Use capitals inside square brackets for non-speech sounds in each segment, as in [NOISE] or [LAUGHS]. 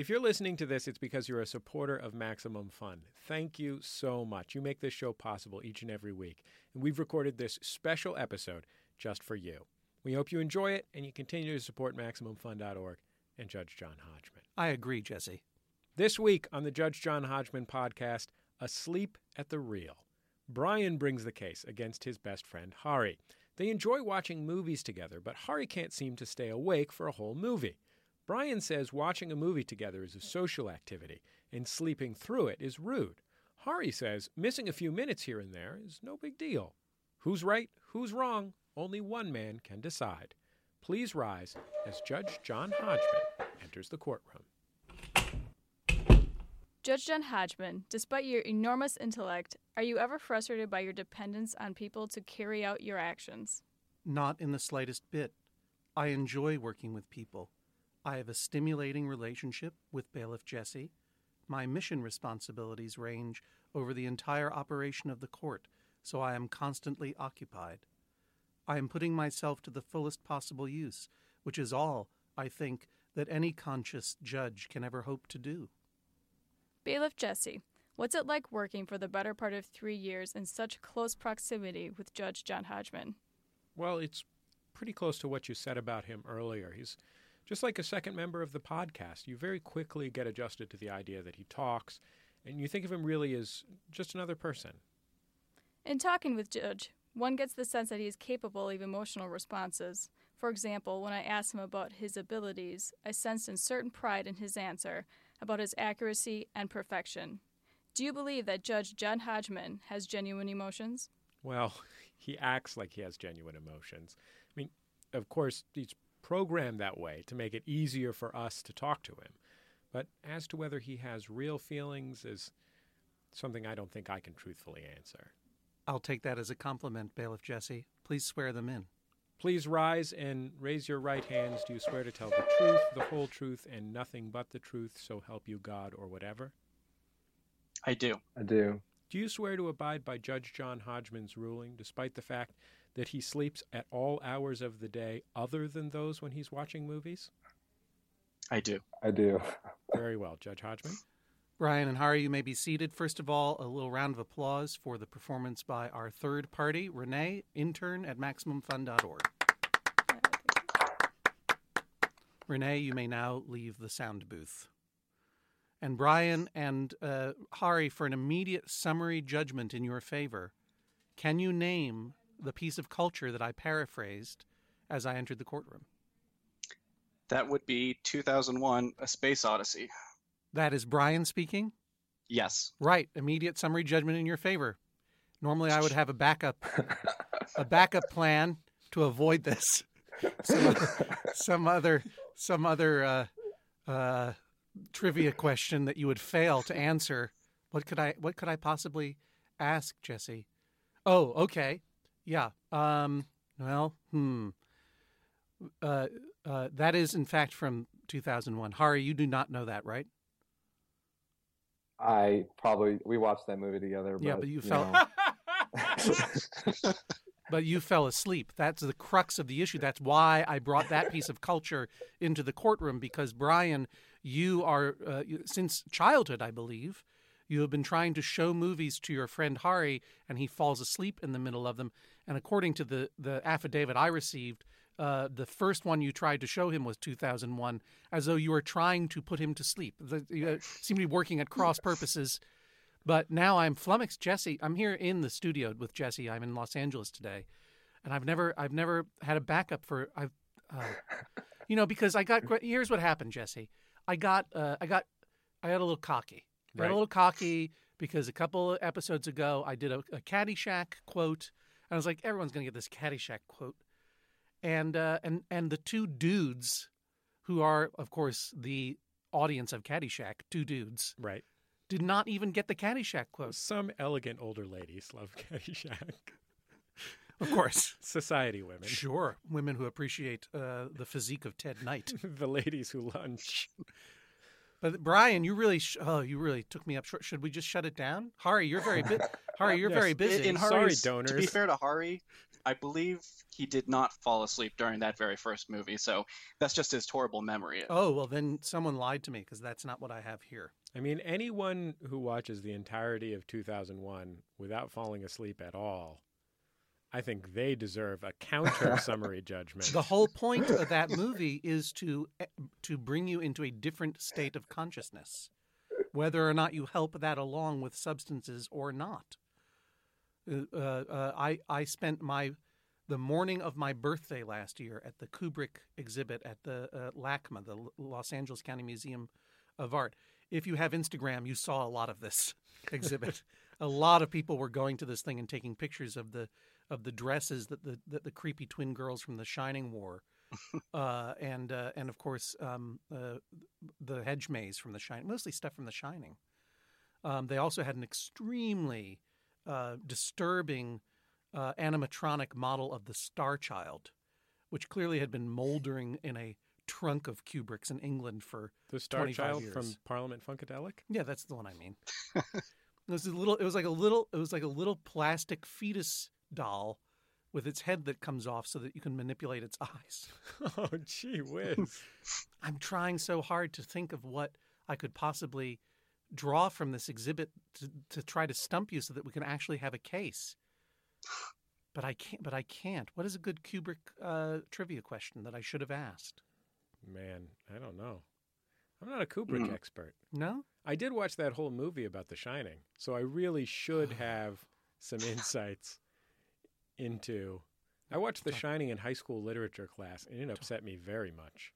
If you're listening to this, it's because you're a supporter of Maximum Fun. Thank you so much. You make this show possible each and every week. And we've recorded this special episode just for you. We hope you enjoy it and you continue to support MaximumFun.org and Judge John Hodgman. I agree, Jesse. This week on the Judge John Hodgman podcast, Asleep at the Reel. Brian brings the case against his best friend, Hari. They enjoy watching movies together, but Hari can't seem to stay awake for a whole movie. Brian says watching a movie together is a social activity, and sleeping through it is rude. Hari says missing a few minutes here and there is no big deal. Who's right, who's wrong, only one man can decide. Please rise as Judge John Hodgman enters the courtroom. Judge John Hodgman, despite your enormous intellect, are you ever frustrated by your dependence on people to carry out your actions? Not in the slightest bit. I enjoy working with people. I have a stimulating relationship with Bailiff Jesse. My mission responsibilities range over the entire operation of the court, so I am constantly occupied. I am putting myself to the fullest possible use, which is all, I think, that any conscious judge can ever hope to do. Bailiff Jesse, what's it like working for the better part of three years in such close proximity with Judge John Hodgman? Well, it's pretty close to what you said about him earlier. He's just like a second member of the podcast, you very quickly get adjusted to the idea that he talks, and you think of him really as just another person. In talking with Judge, one gets the sense that he is capable of emotional responses. For example, when I asked him about his abilities, I sensed a certain pride in his answer about his accuracy and perfection. Do you believe that Judge John Hodgman has genuine emotions? Well, [LAUGHS] he acts like he has genuine emotions. I mean, of course, he's programmed that way to make it easier for us to talk to him. But as to whether he has real feelings is something I don't think I can truthfully answer. I'll take that as a compliment, Bailiff Jesse. Please swear them in. Please rise and raise your right hands. Do you swear to tell the truth, the whole truth, and nothing but the truth, so help you God or whatever? I do. I do. Do you swear to abide by Judge John Hodgman's ruling, despite the fact that he sleeps at all hours of the day other than those when he's watching movies? I do. I do. [LAUGHS] Very well, Judge Hodgman. Brian and Hari, you may be seated. First of all, a little round of applause for the performance by our third party, Renee, intern at MaximumFun.org. Renee, you may now leave the sound booth. And Brian and uh, Hari, for an immediate summary judgment in your favor, can you name the piece of culture that I paraphrased as I entered the courtroom? That would be 2001 A Space Odyssey. That is Brian speaking? Yes. Right. Immediate summary judgment in your favor. Normally I would have a backup [LAUGHS] a backup plan to avoid this. Some other some other, some other uh, uh, trivia question that you would fail to answer. What could I what could I possibly ask, Jesse? Oh, okay. Yeah. Um, well, hmm. Uh, uh, that is, in fact, from 2001. Hari, you do not know that, right? I probably we watched that movie together. yeah, but but you you fell. [LAUGHS] but you fell asleep. That's the crux of the issue. That's why I brought that piece of culture into the courtroom because Brian, you are uh, since childhood, I believe, you have been trying to show movies to your friend Hari, and he falls asleep in the middle of them. And according to the the affidavit I received. Uh, the first one you tried to show him was 2001, as though you were trying to put him to sleep. The, you uh, seem to be working at cross purposes. But now I'm flummoxed. Jesse, I'm here in the studio with Jesse. I'm in Los Angeles today, and I've never, I've never had a backup for, I've, uh, you know, because I got. Here's what happened, Jesse. I got, uh, I got, I got a little cocky. I got Right. a little cocky because a couple of episodes ago I did a, a Caddyshack quote, I was like, everyone's gonna get this Caddyshack quote, and uh, and and the two dudes, who are of course the audience of Caddyshack, two dudes, Right. did not even get the Caddyshack quote. Some elegant older ladies love [LAUGHS] Caddyshack. Of course. [LAUGHS] Society women. Sure. Women who appreciate uh, the physique of Ted Knight. [LAUGHS] the ladies who lunch. But Brian, you really, sh- oh, you really took me up short. Should we just shut it down? Hari, you're very bu- Hari, you're Yes. very busy. In Sorry, Hari's, To be fair to Hari, I believe he did not fall asleep during that very first movie, so that's just his horrible memory. Oh well, then someone lied to me because that's not what I have here. I mean, anyone who watches the entirety of 2001 without falling asleep at all, I think they deserve a [LAUGHS] counter summary judgment. The whole point of that movie is to eh, to bring you into a different state of consciousness, whether or not you help that along with substances or not. Uh, uh, I I spent my the morning of my birthday last year at the Kubrick exhibit at the uh, LACMA, the Los Angeles County Museum of Art. If you have Instagram, you saw a lot of this [LAUGHS] exhibit. a lot of people were going to this thing and taking pictures of the of the dresses that the that the creepy twin girls from The Shining wore, [LAUGHS] uh, and uh, and of course um, uh, the hedge maze from The Shining, mostly stuff from The Shining. Um, they also had an extremely uh, disturbing uh, animatronic model of the Star Child, which clearly had been moldering in a trunk of Kubrick's in England for the Star 25 Child years. from Parliament Funkadelic? yeah, that's the one I mean. it was a little. It was like a little. It was like a little plastic fetus doll with its head that comes off so that you can manipulate its [LAUGHS] eyes. [LAUGHS] Oh, gee whiz. [LAUGHS] I'm trying so hard to think of what I could possibly draw from this exhibit to, to try to stump you so that we can actually have a case. [GASPS] But I can't. But I can't. What is a good Kubrick uh, trivia question that I should have asked? Man, I don't know. I'm not a Kubrick Hmm. expert. No. I did watch that whole movie about The Shining, so I really should [GASPS] have some insights into. I watched The Shining in high school literature class, and it upset me very much.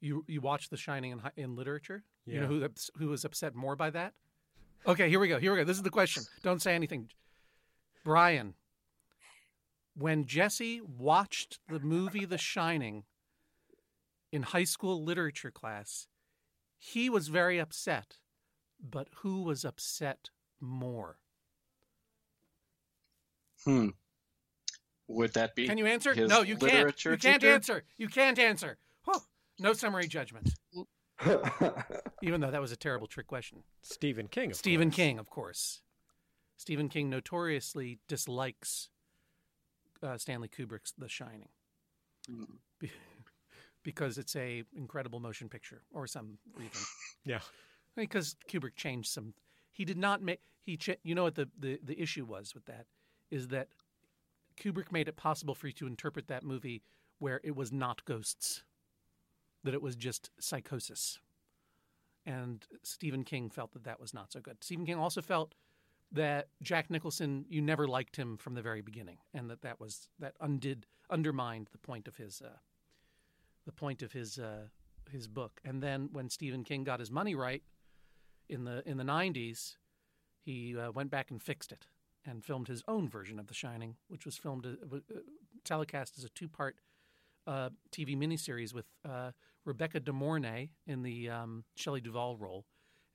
You you watched The Shining in, hi- in literature. You know Yeah. who ups- who was upset more by that? Okay, here we go. Here we go. This is the question. Don't say anything, Brian. When Jesse watched the movie The Shining in high school literature class, he was very upset. But who was upset more? Hmm. Would that be? Can you answer? his No, you can't. You can't teacher? answer. You can't answer. Whew. No summary judgment. [LAUGHS] Even though that was a terrible trick question. Stephen King, of Stephen course. King, of course. Stephen King notoriously dislikes uh, Stanley Kubrick's The Shining. Be- [LAUGHS] because it's a incredible motion picture, or some reason. [LAUGHS] Yeah. Because Kubrick changed some. He did not make. He. Cha- you know what the, the the issue was with that is that Kubrick made it possible for you to interpret that movie where it was not ghosts, that it was just psychosis. And Stephen King felt that that was not so good. Stephen King also felt that Jack Nicholson, you never liked him from the very beginning, and that that was that undid undermined the point of his uh, the point of his uh, his book. And then when Stephen King got his money right in the in the '90s, he uh, went back and fixed it and filmed his own version of The Shining, which was filmed uh, uh, telecast as a two part uh, TV miniseries with uh, Rebecca De Mornay in the um, Shelley Duvall role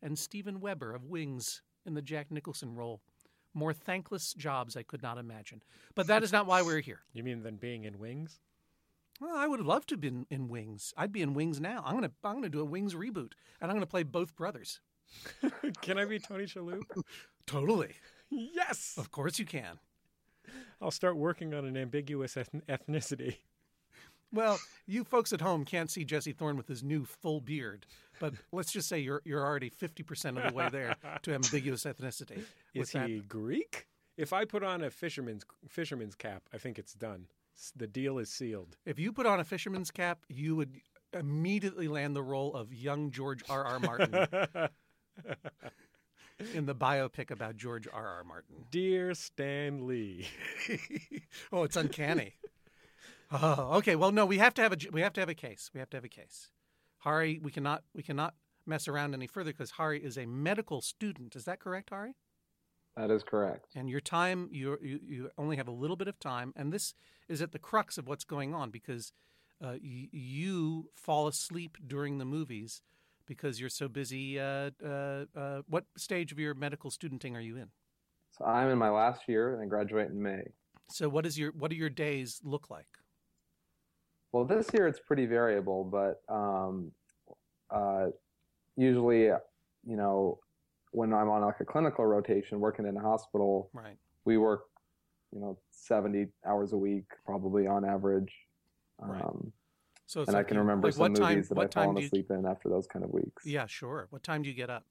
and Steven Weber of Wings in the Jack Nicholson role. More thankless jobs I could not imagine. But that is not why we're here. You mean than being in Wings? Well, I would have loved to have been in Wings. I'd be in Wings now. I'm gonna I'm gonna do a Wings reboot, and I'm gonna play both brothers. [LAUGHS] Can I be Tony Shalhoub? [LAUGHS] Totally. Yes. Of course you can. I'll start working on an ambiguous eth- ethnicity. Well, you folks at home can't see Jesse Thorn with his new full beard, but let's just say you're you're already fifty percent of the way there to ambiguous ethnicity. [LAUGHS] with Is that. he Greek? If I put on a fisherman's fisherman's cap, I think it's done. The deal is sealed. If you put on a fisherman's cap, you would immediately land the role of young George R. R. Martin [LAUGHS] in the biopic about George R. R. Martin. Dear Stan Lee. [LAUGHS] oh, it's uncanny. Oh, okay. Well, no, we have to have a we have to have a case. We have to have a case. Hari, we cannot we cannot mess around any further because Hari is a medical student. Is that correct, Hari? that is correct. And your time you you you only have a little bit of time, and this is at the crux of what's going on because uh, y- you fall asleep during the movies because you're so busy. Uh, uh, uh, what stage of your medical studenting are you in? So I'm in my last year and I graduate in May. So what is your what do your days look like? Well, this year it's pretty variable, but um, uh, usually, you know, when I'm on like a clinical rotation working in a hospital, Right. we work you know 70 hours a week probably on average. Right. So it's and I can you- remember like some what time, movies that what I've time fallen do you, asleep in after those kind of weeks. Yeah, sure. What time do you get up?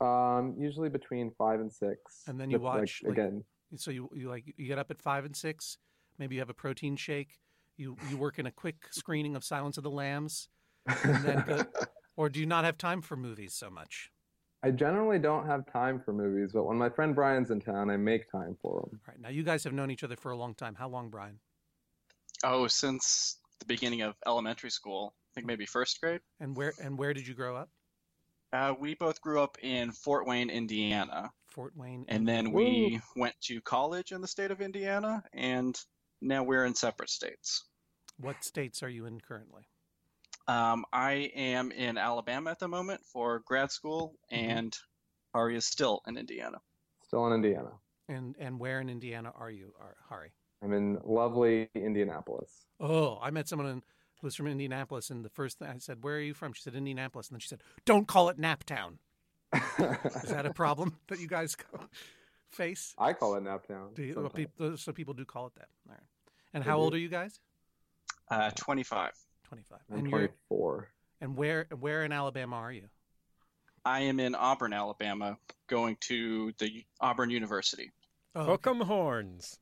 Um, usually between five and six. And then you But, like, watch, like- again. So you you like you get up at five and six. Maybe you have a protein shake. You you work in a quick screening of Silence of the Lambs, and then go, [LAUGHS] or do you not have time for movies so much? I generally don't have time for movies, but when my friend Brian's in town, I make time for him. All right. Now you guys have known each other for a long time. How long, Brian? Oh, since the beginning of elementary school, I think maybe first grade. And where and where did you grow up? Uh, we both grew up in Fort Wayne, Indiana, Fort Wayne. and then we went to college in the state of Indiana, and now we're in separate states. what states are you in currently? Um, I am in Alabama at the moment for grad school, Mm-hmm. and Ari is still in Indiana. Still in Indiana. And and where in Indiana are you, Ar- Hari? I'm in lovely Indianapolis. Oh, I met someone in, who was from Indianapolis, and the first thing I said, "Where are you from?" She said, "Indianapolis," and then she said, "Don't call it Naptown." [LAUGHS] Is that a problem [LAUGHS] that you guys face? I call it Naptown. Do you, well, sometimes. so people do call it that. All right. And how old are you guys? Uh, 25. Twenty-five. I'm And you're 24. and where where in Alabama are you? I am in Auburn, Alabama, going to the Auburn University. Oh, okay. Hook 'em horns.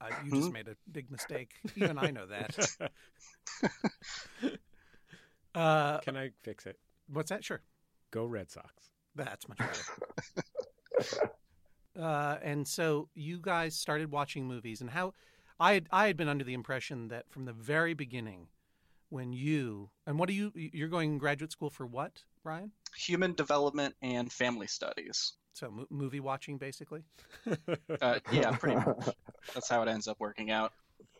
Uh, you just Hmm? made a big mistake. Even I know that. [LAUGHS] Uh, Can I fix it? what's that? Sure. Go Red Sox. That's much better. [LAUGHS] uh, and so you guys started watching movies, and how I had, I had been under the impression that from the very beginning, when you and what are you you're going graduate school for what, Brian? Human Development and Family Studies. So mo- movie watching, basically. Uh, yeah, pretty much. [LAUGHS] That's how it ends up working out.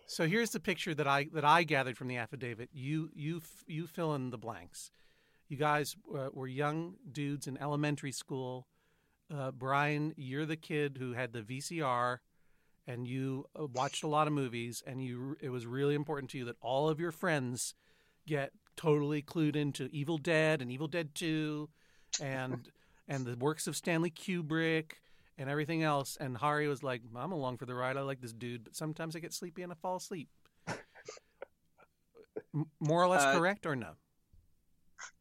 So here's the picture that I that I gathered from the affidavit. You you you fill in the blanks. You guys uh, were young dudes in elementary school. Uh, Brian, you're the kid who had the VCR, and you uh, watched a lot of movies, and you it was really important to you that all of your friends get totally clued into Evil Dead and Evil Dead Two, and and the works of Stanley Kubrick and everything else. And Hari was like, I'm along for the ride. I like this dude, but sometimes I get sleepy and I fall asleep. More or less Uh, correct or no?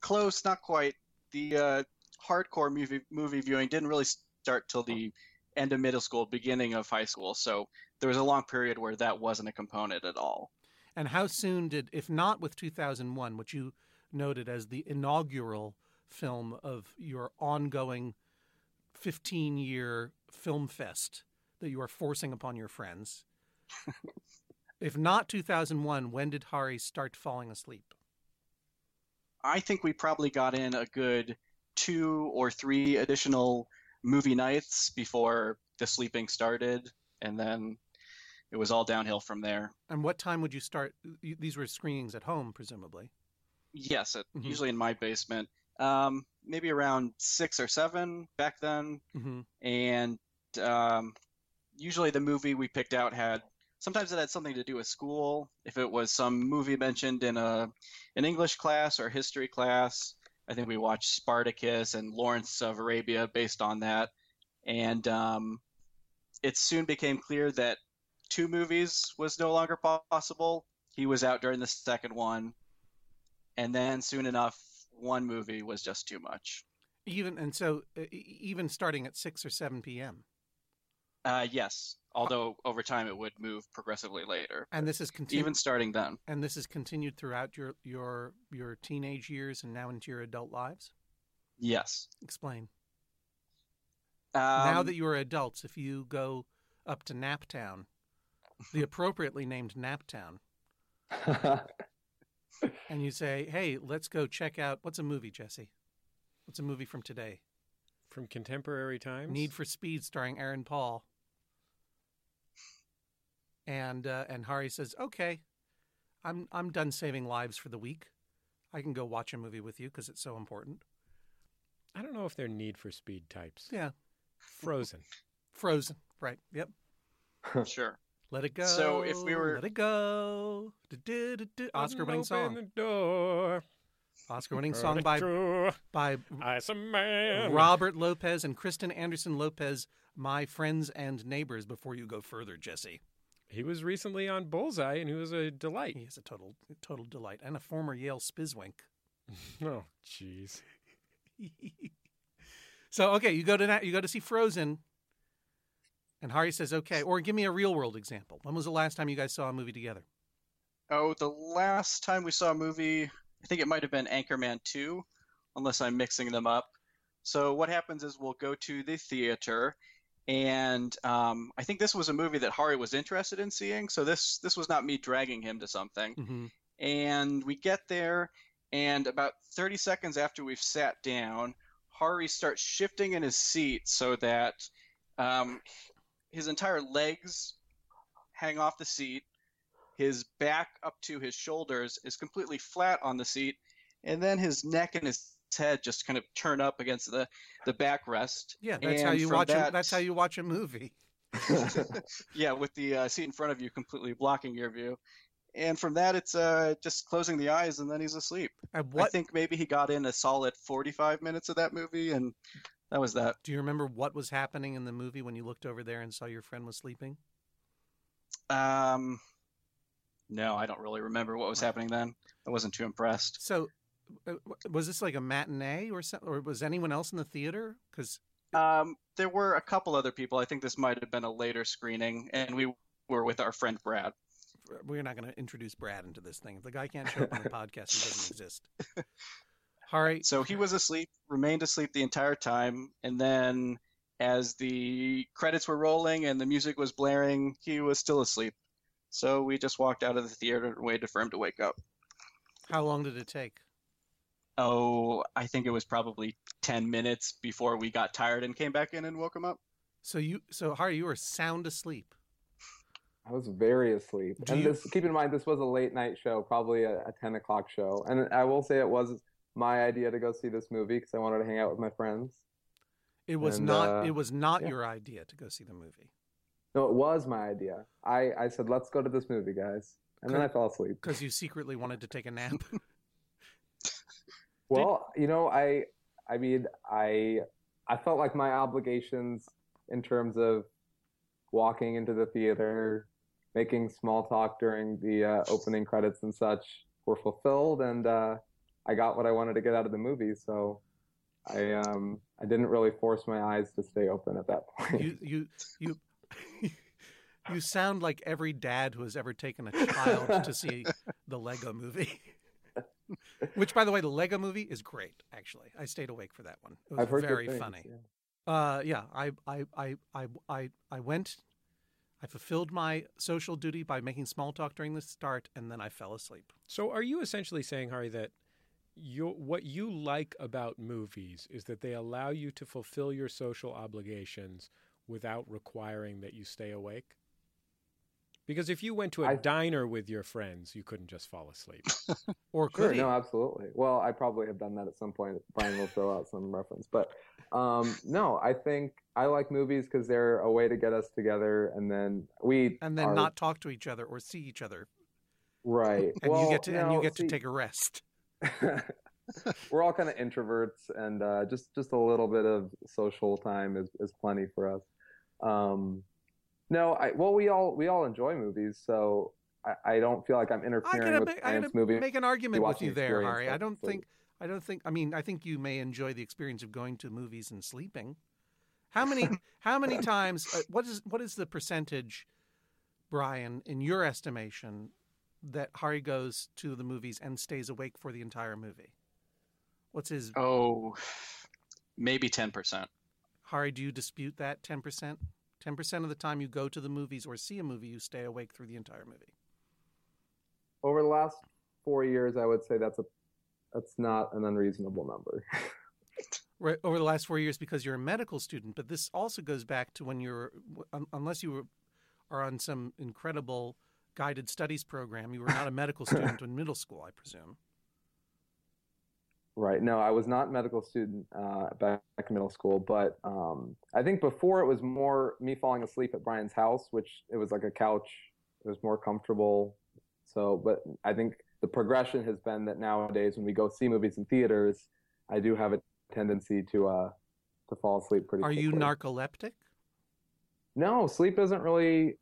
Close, not quite. The uh, hardcore movie movie viewing didn't really start till the end of middle school, beginning of high school. So there was a long period where that wasn't a component at all. And how soon did, if not with 2001, which you noted as the inaugural film of your ongoing 15 year film fest that you are forcing upon your friends? [LAUGHS] if not 2001, when did Hari start falling asleep? I think we probably got in a good two or three additional movie nights before the sleeping started, and then it was all downhill from there. And what time would you start? These were screenings at home, presumably. Yes, it, Mhm. usually in my basement. Um, maybe around six or seven back then, hmm and um, usually the movie we picked out had sometimes it had something to do with school. If it was some movie mentioned in a an English class or history class, I think we watched Spartacus and Lawrence of Arabia based on that. And um, it soon became clear that two movies was no longer possible. He was out during the second one, and then soon enough, one movie was just too much. Even and so, uh, even starting at six or seven p.m. Uh, yes, although over time it would move progressively later. And this is continued. Even starting then. and this is continued throughout your your your teenage years and now into your adult lives. Yes. Explain. Um, now that you are adults, if you go up to Naptown, the [LAUGHS] appropriately named Naptown, [LAUGHS] and you say, "Hey, let's go check out what's a movie, Jesse? What's a movie from today? From contemporary times? Need for Speed, starring Aaron Paul." And uh, and Hari says, "Okay, I'm I'm done saving lives for the week. I can go watch a movie with you because it's so important." I don't know if they're Need for Speed types. Yeah, Frozen. Frozen, right? Yep. sure. Let it go. So if we were- let it go. Du-du-du-du. Oscar winning Wouldn't open song. the door. Oscar-winning song by by I's a man. Robert Lopez and Kristen Anderson Lopez. My friends and neighbors. Before you go further, Jesse, He was recently on Bullseye, and he was a delight. he is a total total delight and a former Yale Spizzwink. [LAUGHS] Oh, jeez. [LAUGHS] so okay, you go to that. You go to see Frozen, and Hari says, "Okay," or give me a real world example. When was the last time you guys saw a movie together? Oh, the last time we saw a movie, I think it might have been Anchorman 2, unless I'm mixing them up. So what happens is we'll go to the theater, and um, I think this was a movie that Hari was interested in seeing. So this this was not me dragging him to something. Mm-hmm. And we get there, and about 30 seconds after we've sat down, Hari starts shifting in his seat so that um, his entire legs hang off the seat. His back up to his shoulders is completely flat on the seat, and then his neck and his head just kind of turn up against the, the backrest. Yeah, that's how you watch. A, that's how you watch a movie. [LAUGHS] [LAUGHS] yeah, with the uh, seat in front of you completely blocking your view. And from that, it's uh, just closing the eyes, and then he's asleep. And I think maybe he got in a solid 45 minutes of that movie, and that was that. do you remember? What was happening in the movie when you looked over there and saw your friend was sleeping? Um, no, I don't really remember what was happening then. I wasn't too impressed. So, uh, was this like a matinee or something, or was anyone else in the theater? Because Um, there were a couple other people. I think this might have been a later screening, and we were with our friend Brad. we're not going to introduce Brad into this thing. If the guy can't show up on the [LAUGHS] podcast, he doesn't exist. [LAUGHS] Hari, So he was asleep, remained asleep the entire time, and then as the credits were rolling and the music was blaring, he was still asleep. So we just walked out of the theater and waited for him to wake up. how long did it take? Oh, I think it was probably 10 minutes before we got tired and came back in and woke him up. So you, so Hari, you were sound asleep. I was very asleep. Do and you- this, keep in mind, this was a late night show, probably a, a 10 o'clock show. And I will say it was my idea to go see this movie because I wanted to hang out with my friends. It was And, not. uh, it was not yeah. your idea to go see the movie No, it was my idea. I, I said, let's go to this movie, guys. And then I fell asleep. because you secretly wanted to take a nap. [LAUGHS] Well, you know, I I mean, I I felt like my obligations in terms of walking into the theater, making small talk during the uh, opening credits and such were fulfilled, and uh, I got what I wanted to get out of the movie. So I um I didn't really force my eyes to stay open at that point. you, you, you, [LAUGHS] you sound like every dad who has ever taken a child [LAUGHS] to see the Lego Movie. [LAUGHS] Which, by the way, the Lego Movie is great. Actually, I stayed awake for that one. It was I've heard very things, funny. yeah. Uh, yeah, I, I, I, I, I, I went. I fulfilled my social duty by making small talk during the start, and then I fell asleep. So, are you essentially saying, Hari, that you what you like about movies is that they allow you to fulfill your social obligations without requiring that you stay awake? Because if you went to a I- diner with your friends, you couldn't just fall asleep. [LAUGHS] Or Sure, could no, absolutely. Well, I probably have done that at some point. Brian will throw out some reference, but um, no, I think I like movies because they're a way to get us together, and then we and then are- not talk to each other or see each other, right. and well, you get to and you no, get to take a rest. [LAUGHS] we're all kind of introverts, and uh, just just a little bit of social time is is plenty for us. Um, no, I well, we all we all enjoy movies, so I, I don't feel like I'm I interfering gotta, with I gotta movie. make an argument with you there, Hari. I don't think I don't think I mean I think you may enjoy the experience of going to movies and sleeping. How many [LAUGHS] how many times uh, what is what is the percentage Brian in your estimation that Hari goes to the movies and stays awake for the entire movie? What's his Oh, maybe 10%. Hari do you dispute that 10%? 10% of the time you go to the movies or see a movie you stay awake through the entire movie. Over the last four years, I would say that's a that's not an unreasonable number. [LAUGHS] right, over the last four years because you're a medical student. But this also goes back to when you're, unless you were, are on some incredible guided studies program, you were not a medical student [LAUGHS] in middle school, I presume. Right. No, I was not a medical student uh, back in middle school, but um, I think before it was more me falling asleep at Brian's house, which it was like a couch. It was more comfortable. So, but I think the progression has been that nowadays when we go see movies in theaters, I do have a tendency to uh to fall asleep pretty. Are quickly. you narcoleptic? No, sleep isn't really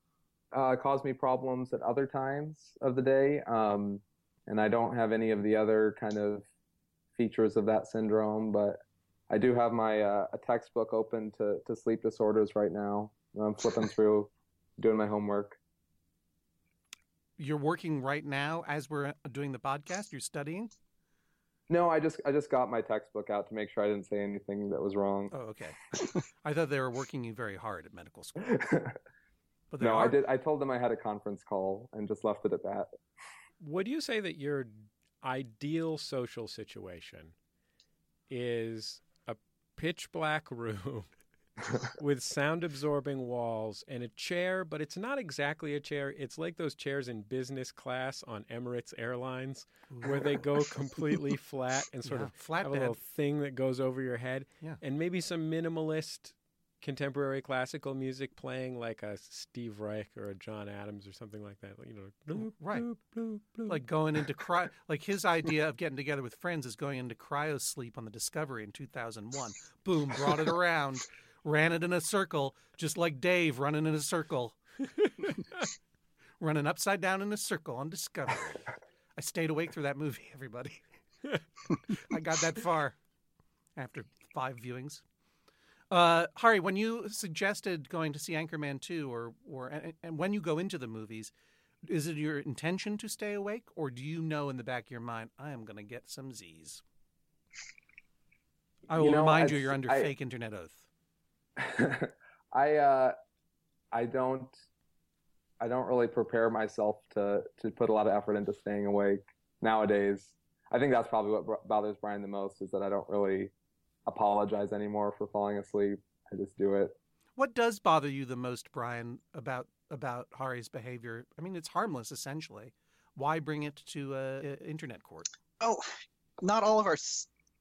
uh, cause me problems at other times of the day, um, and I don't have any of the other kind of features of that syndrome. But I do have my uh, a textbook open to to sleep disorders right now. I'm flipping [LAUGHS] through, doing my homework. You're working right now as we're uh, doing the podcast. You're studying. No, I just I just got my textbook out to make sure I didn't say anything that was wrong. Oh, okay. I thought they were working you very hard at medical school. [LAUGHS] But no, are. I did. I told them I had a conference call and just left it at that. Would you say that your ideal social situation is a pitch black room [LAUGHS] with sound absorbing walls and a chair, but it's not exactly a chair. It's like those chairs in business class on Emirates Airlines where they go completely [LAUGHS] flat and sort Yeah, of flat have a little thing that goes over your head. Yeah. And maybe some minimalist contemporary classical music playing like a Steve Reich or a John Adams or something like that. You know, bloop, mm, Right. bloop, bloop, bloop. like going into [LAUGHS] cry like his idea of getting together with friends is going into cryo sleep on the discovery in 2001 boom brought it around ran it in a circle just like dave running in a circle [LAUGHS] running upside down in a circle on discovery i stayed awake through that movie everybody [LAUGHS] i got that far after five viewings uh, Hari, when you suggested going to see Anchorman 2 or or and, and when you go into the movies, is it your intention to stay awake, or do you know in the back of your mind, I am going to get some Z's? I will You know, remind you, I- you're under I- fake internet oath. [LAUGHS] I uh, I don't I don't really prepare myself to to put a lot of effort into staying awake nowadays. I think that's probably what bothers Brian the most is that I don't really apologize anymore for falling asleep. I just do it. What does bother you the most, Brian, about about Hari's behavior? I mean, it's harmless essentially. Why bring it to uh, i- internet court? Oh, not all of our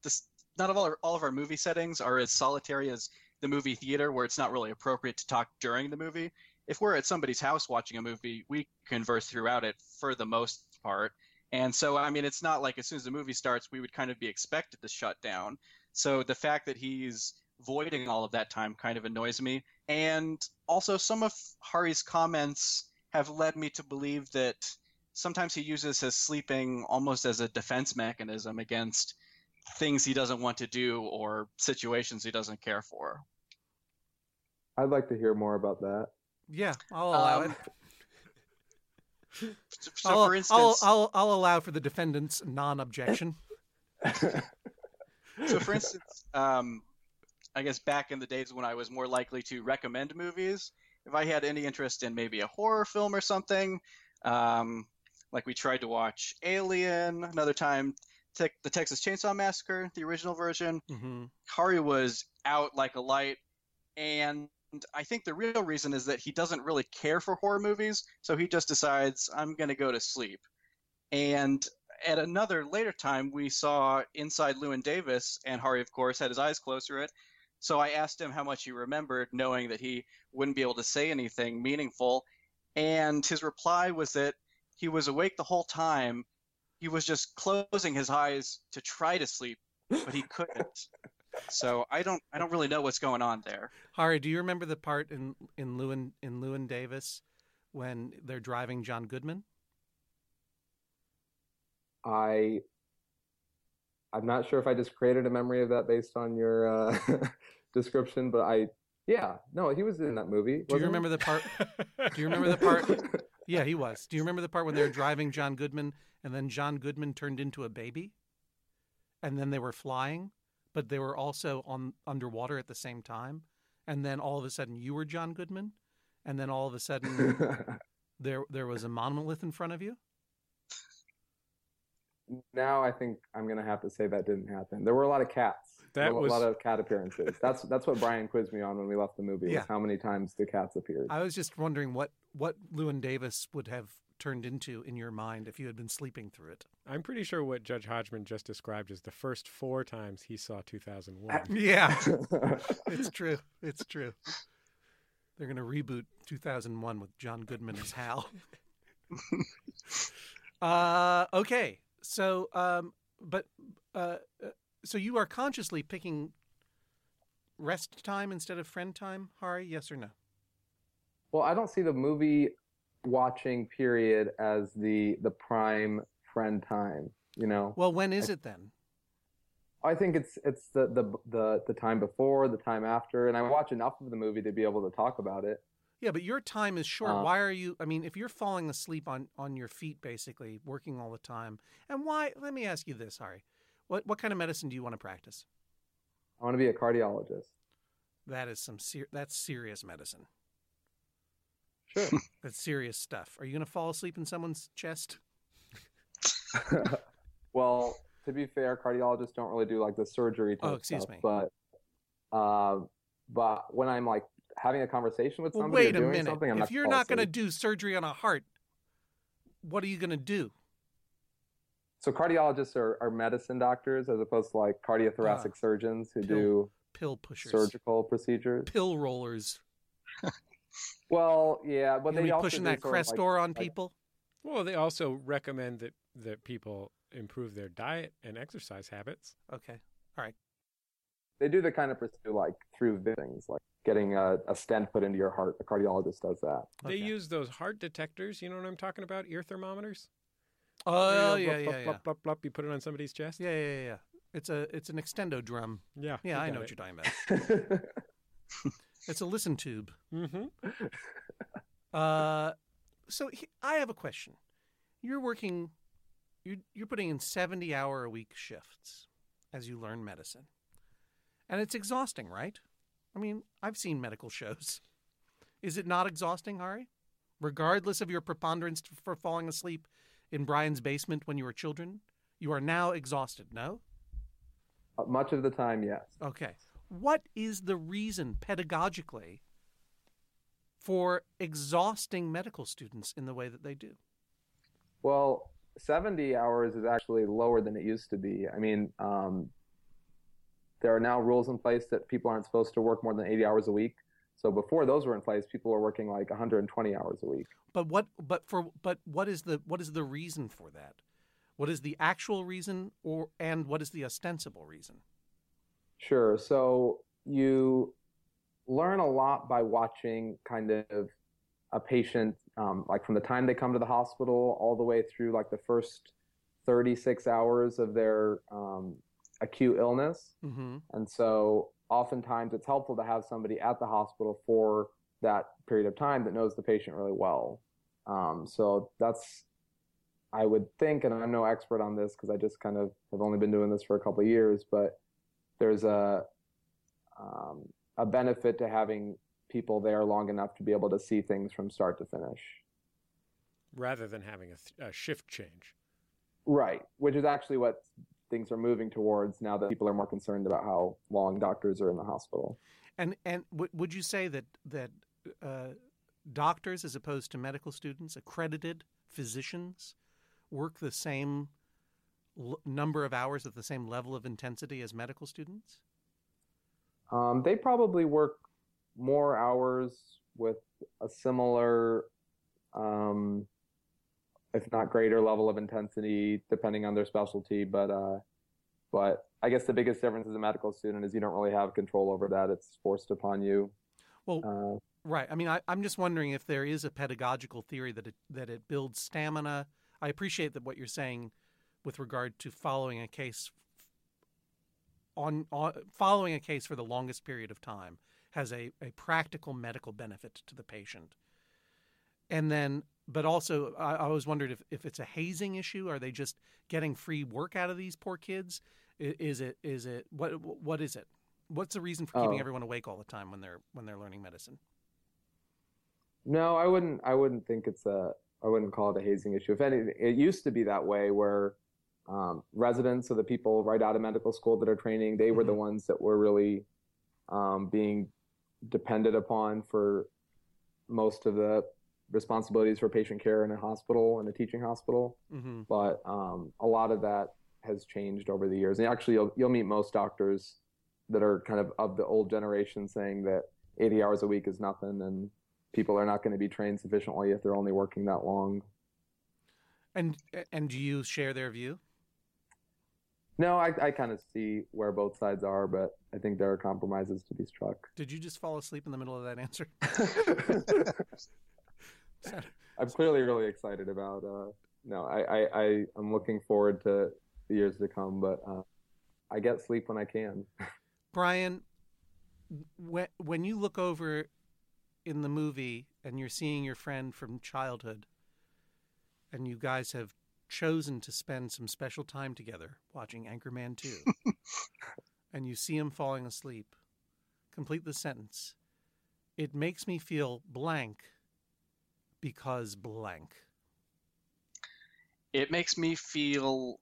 this, not of all, our, all of our movie settings are as solitary as the movie theater, where it's not really appropriate to talk during the movie. If we're at somebody's house watching a movie, we converse throughout it for the most part. And so, I mean, it's not like as soon as the movie starts, we would kind of be expected to shut down. So the fact that he's voiding all of that time kind of annoys me. And also, some of Hari's comments have led me to believe that sometimes he uses his sleeping almost as a defense mechanism against things he doesn't want to do or situations he doesn't care for. I'd like to hear more about that. Yeah, I'll allow Um, it. [LAUGHS] So, so I'll, for instance, I'll, I'll, I'll allow for the defendant's non-objection. [LAUGHS] so for instance, um, I guess back in the days when I was more likely to recommend movies, if I had any interest in maybe a horror film or something, um, like we tried to watch Alien, another time te- the Texas Chainsaw Massacre, the original version, hmm Hari was out like a light, and I think the real reason is that he doesn't really care for horror movies, so he just decides I'm going to go to sleep. And at another later time, we saw Inside Llewyn Davis, and Hari, of course, had his eyes closed through it. So I asked him how much he remembered, knowing that he wouldn't be able to say anything meaningful. And his reply was that he was awake the whole time. He was just closing his eyes to try to sleep, but he couldn't. [LAUGHS] So I don't I don't really know what's going on there. Hari, do you remember the part in in Llewyn in Llewyn Davis when they're driving John Goodman? I I'm not sure if I just created a memory of that based on your uh, [LAUGHS] description, but I yeah no he was in that movie. Do you remember the part? [LAUGHS] Do you remember the part? Yeah, he was. Do you remember the part when they were driving John Goodman and then John Goodman turned into a baby? And then they were flying, but they were also on underwater at the same time. And then all of a sudden you were John Goodman, and then all of a sudden [LAUGHS] there there was a monolith in front of you. Now I think I'm gonna have to say that didn't happen. There were a lot of cats. That a, lo- was- lot of cat appearances. That's that's what Brian quizzed me on when we left the movie. Yeah. Was how many times the cats appeared? I was just wondering what what Llewyn Davis would have turned into in your mind if you had been sleeping through it. I'm pretty sure what Judge Hodgman just described is the first four times he saw 2001. [LAUGHS] Yeah, [LAUGHS] it's true. It's true. They're going to reboot 2001 with John Goodman as Hal. [LAUGHS] Uh, okay. So, um, but uh, so you are consciously picking rest time instead of friend time, Hari? Yes or no? Well, I don't see the movie watching period as the the prime friend time. You know, Well, when is it then? I think it's it's the the the the time before, the time after, and I watch enough of the movie to be able to talk about it. Yeah, but your time is short. Uh, why are you? I mean, if you're falling asleep on on your feet, basically working all the time, and why? Let me ask you this, Hari. What what kind of medicine do you want to practice? I want to be a cardiologist. That is some ser- that's serious medicine. Sure. [LAUGHS] [LAUGHS] That's serious stuff. Are you going to fall asleep in someone's chest? [LAUGHS] well, to be fair, cardiologists don't really do like the surgery type Oh, excuse stuff, me. but uh, but when I'm like having a conversation with Well, somebody wait or a doing minute. something, I'm If not you're not going to do surgery on a heart, what are you going to do? So cardiologists are, are medicine doctors as opposed to like cardiothoracic Ah, surgeons who pill do Pill pushers, surgical procedures. pill rollers. [LAUGHS] Well, yeah, but you they be also pushing do that sort of, like- Crestor on like- people. Well, they also recommend that, that people improve their diet and exercise habits. Okay. All right. They do the kind of pursue like through things, like getting a, a stent put into your heart. A cardiologist does that. They Okay. use those heart detectors. You know what I'm talking about? Ear thermometers. Oh You yeah, know, yeah, blop, yeah, blop, blop, blop, blop, You put it on somebody's chest. yeah, yeah, yeah, yeah. It's a it's an extendo drum. Yeah. Yeah, I know what you're talking [LAUGHS] about. It's a listen tube. Mm-hmm. [LAUGHS] Uh, so he, I have a question. You're working, you're you're putting in seventy hour a week shifts as you learn medicine, and it's exhausting, right? I mean, I've seen medical shows. Is it not exhausting, Hari? Regardless of your preponderance for falling asleep in Brian's basement when you were children, you are now exhausted. No. Much of the time, yes. Okay. What is the reason pedagogically for exhausting medical students in the way that they do? Well, 70 hours is actually lower than it used to be. I mean, um, there are now rules in place that people aren't supposed to work more than 80 hours a week. So before those were in place, people were working like 120 hours a week. But what but for but what is the what is the reason for that? What is the actual reason or and what is the ostensible reason? Sure. So you learn a lot by watching kind of a patient, um, like from the time they come to the hospital all the way through like the first 36 hours of their um, acute illness. Mm-hmm. And so oftentimes it's helpful to have somebody at the hospital for that period of time that knows the patient really well. Um, so that's, I would think, and I'm no expert on this because I just kind of have only been doing this for a couple of years, but there's a, um, a benefit to having people there long enough to be able to see things from start to finish. Rather than having a, th- a shift change. Right, which is actually what things are moving towards now that people are more concerned about how long doctors are in the hospital. And and w- would you say that that uh, doctors, as opposed to medical students, accredited physicians, work the same l- number of hours at the same level of intensity as medical students? Um, they probably work more hours with a similar, um, if not greater level of intensity, depending on their specialty. But uh, but I guess the biggest difference as a medical student is you don't really have control over that. It's forced upon you. Well, Uh, Right. I mean, I, I'm just wondering if there is a pedagogical theory that it that it builds stamina. I appreciate that what you're saying with regard to following a case on, on following a case for the longest period of time has a, a practical medical benefit to the patient. And then, but also, I, I always wondered if, if it's a hazing issue. Are they just getting free work out of these poor kids? Is it is it what what is it? What's the reason for keeping Oh. everyone awake all the time when they're when they're learning medicine? No, I wouldn't. I wouldn't think it's a. I wouldn't call it a hazing issue. If anything, it used to be that way, where um, residents or the people right out of medical school that are training, they were the Mhm. ones that were really um, being depended upon for most of the responsibilities for patient care in a hospital and a teaching hospital. Mm-hmm. But um, a lot of that has changed over the years. And actually, you'll you'll meet most doctors that are kind of of the old generation saying that 80 hours a week is nothing, and people are not going to be trained sufficiently if they're only working that long. And and do you share their view? No, I, I kind of see where both sides are, but I think there are compromises to be struck. Did you just fall asleep in the middle of that answer? [LAUGHS] [LAUGHS] [LAUGHS] I'm clearly really excited about. Uh, no, I, I, I am looking forward to the years to come, but uh, I get sleep when I can. [LAUGHS] Brian, when when you look over in the movie and you're seeing your friend from childhood, and you guys have chosen to spend some special time together watching Anchorman 2, [LAUGHS] and you see him falling asleep, complete the sentence. It makes me feel blank because blank. It makes me feel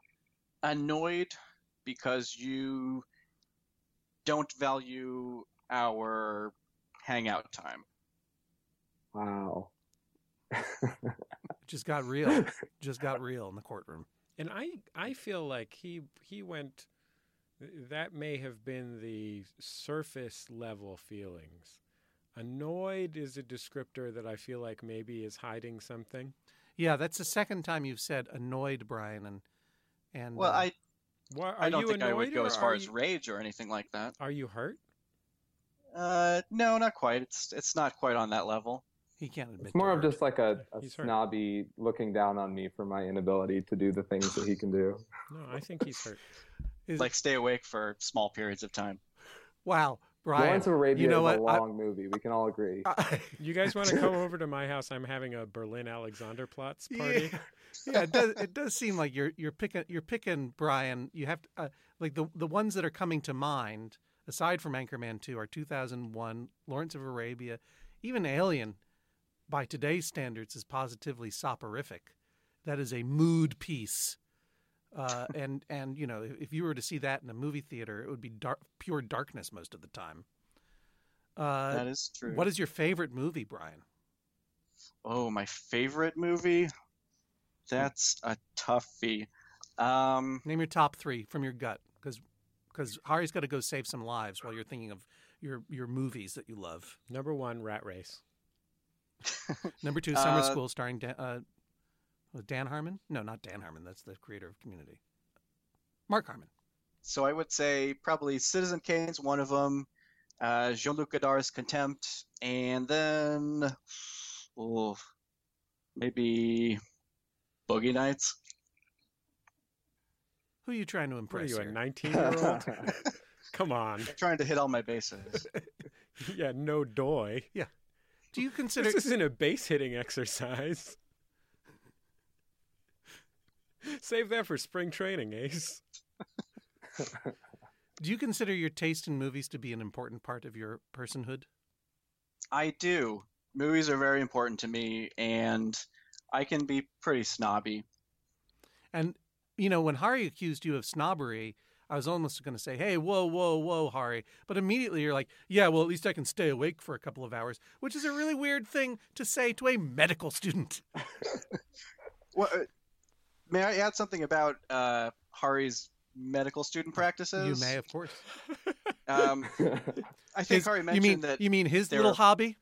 annoyed because you don't value our hangout time. Wow. Just got real. [LAUGHS] Just got real in the courtroom. And I I feel like he he went that may have been the surface level feelings. Annoyed is a descriptor that I feel like maybe is hiding something. Yeah, that's the second time you've said annoyed, Brian, and and Well, uh, I Why, are I don't you think I would go as far are as rage or anything like that. Are you hurt? Uh, no, not quite. It's it's not quite on that level. he can't admit. It's more of hurt. just like a, a He's hurt. snobby looking down on me for my inability to do the things that he can do. No, I think he's hurt. [LAUGHS] Like stay awake for small periods of time. wow, Brian. Lawrence of Arabia you know is a what? I- long movie. We can all agree. I- [LAUGHS] You guys want to come [LAUGHS] over to my house? I'm having a Berlin Alexanderplatz party. Yeah, [LAUGHS] yeah, it does. It does seem like you're you're picking you're picking Brian. You have to uh, like the the ones that are coming to mind aside from Anchorman Two are 2001, Lawrence of Arabia, even Alien. By today's standards, is positively soporific. That is a mood piece. Uh, [LAUGHS] and and you know if, if you were to see that in a movie theater, it would be dark, pure darkness most of the time. Uh, that is true. what is your favorite movie, Brian? Oh, my favorite movie? That's a toughie. Um, Name your top three from your gut, because because Hari's got to go save some lives while you're thinking of your your movies that you love. Number one, Rat Race. Number two, [LAUGHS] Summer Uh, School, starring Dan, uh, was Dan Harmon. No, not Dan Harmon. That's the creator of Community. Mark Harmon. so I would say probably Citizen Kane's one of them. Uh, Jean-Luc Godard's Contempt, and then oh, maybe Boogie Nights. Who are you trying to What are impress you, a 19 year old? [LAUGHS] Come on. Trying to hit all my bases. [LAUGHS] Yeah, no doy. Yeah. Do you consider This isn't a base hitting exercise. Save that for spring training, Ace. [LAUGHS] do you consider your taste in movies to be an important part of your personhood? I do. Movies are very important to me, and I can be pretty snobby. And you know, when Hari accused you of snobbery, I was almost going to say, "Hey, whoa, whoa, whoa, Hari," but immediately you're like, "Yeah, well, at least I can stay awake for a couple of hours," which is a really weird thing to say to a medical student. [LAUGHS] Well, uh, may I add something about uh, Hari's medical student practices? You may, of course. [LAUGHS] Um, I think His- Hari you mentioned mean that. you mean his little are- hobby?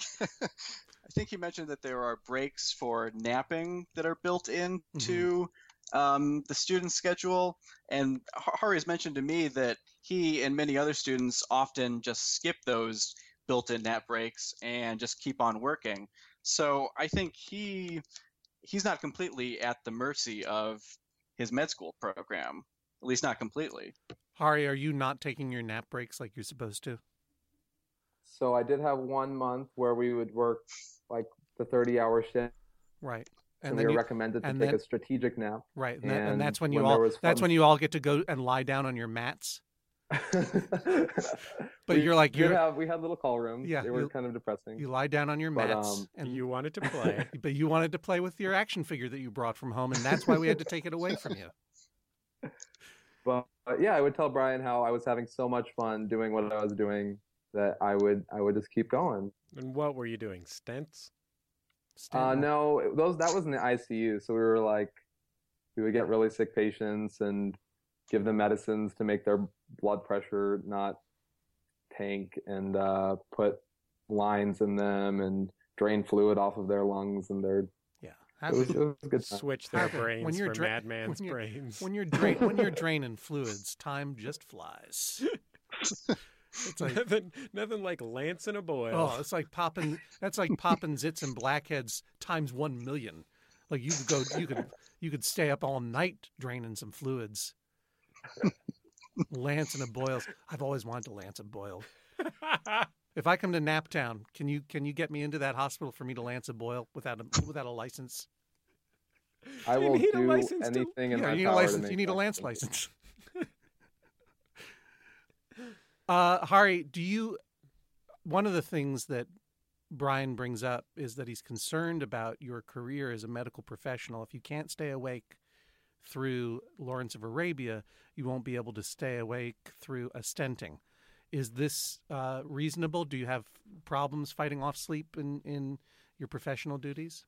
[LAUGHS] I think he mentioned that there are breaks for napping that are built Mm-hmm. into um, the student schedule. And Hari has mentioned to me that he and many other students often just skip those built-in nap breaks and just keep on working. So I think he he's not completely at the mercy of his med school program. At least not completely. Hari, are you not taking your nap breaks like you're supposed to? so I did have one month where we would work like the 30 hour shift Right. and, And we then were you, recommended to and take then- a strategic nap. right, and, that, and and that's when you when all that's fun- when you all get to go and lie down on your mats. [LAUGHS] but But you're like, you're- have, we had little call rooms. Yeah, they were you- kind of depressing. You lie down on your But, mats, um, and you wanted to [LAUGHS] play. but you wanted to play with your action figure that you brought from home, and that's why we had to take it away from you. [LAUGHS] But, but yeah, I would tell Brian how I was having so much fun doing what I was doing that I would I would just keep going. and what were you doing? Stents? Uh, no, those that was in the ICU, so we were like, we would get really sick patients and give them medicines to make their blood pressure not tank, and uh, put lines in them and drain fluid off of their lungs and their Yeah. It was, it was a good. Time. Switch their brains when you're for dra- Madman's when you're- brains. When you're drain when you're draining fluids, time just flies. It's like nothing, nothing like lancing a boil. oh, it's like popping. That's like popping zits and blackheads times one million. Like you could go, you could you could stay up all night draining some fluids. Lance and a boil. I've always wanted to lance a boil. If I come to Naptown, can you can you get me into that hospital for me to lance a boil without a without a license? I You will need a do license to- anything in yeah, my you need a power to license. make You need a lance license. [LAUGHS] uh, Hari, do you? One of the things that Brian brings up is that he's concerned about your career as a medical professional. If you can't stay awake through Lawrence of Arabia, you won't be able to stay awake through a stenting. Is this uh, reasonable? Do you have problems fighting off sleep in, in your professional duties?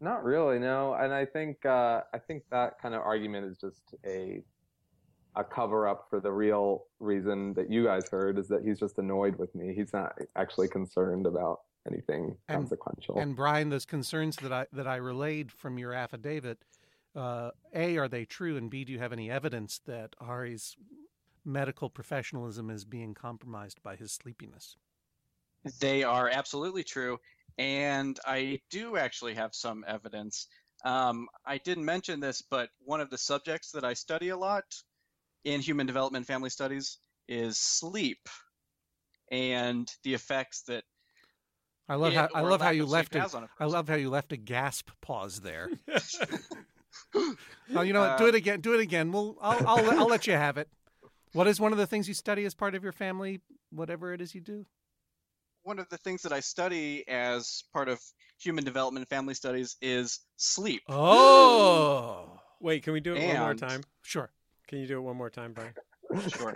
Not really, no. And I think uh, I think that kind of argument is just a a cover up for the real reason that you guys heard is that he's just annoyed with me. He's not actually concerned about anything And- consequential. And Brian, those concerns that I that I relayed from your affidavit, uh, a are they true, and b do you have any evidence that Hari's medical professionalism is being compromised by his sleepiness? They are absolutely true, and I do actually have some evidence. Um, I didn't mention this, but one of the subjects that I study a lot in human development family studies is sleep and the effects that I love it how I love how you left a, a I love how you left a gasp pause there. [LAUGHS] [LAUGHS] oh, you know what? Do Uh, it again. Do it again. We'll I'll I'll, I'll let you have it. What is one of the things you study as part of your family, whatever it is you do? one of the things that I study as part of human development and family studies is sleep. Oh, [GASPS] Wait, can we do it one more time? sure. Can you do it one more time, Brian? [LAUGHS] Sure.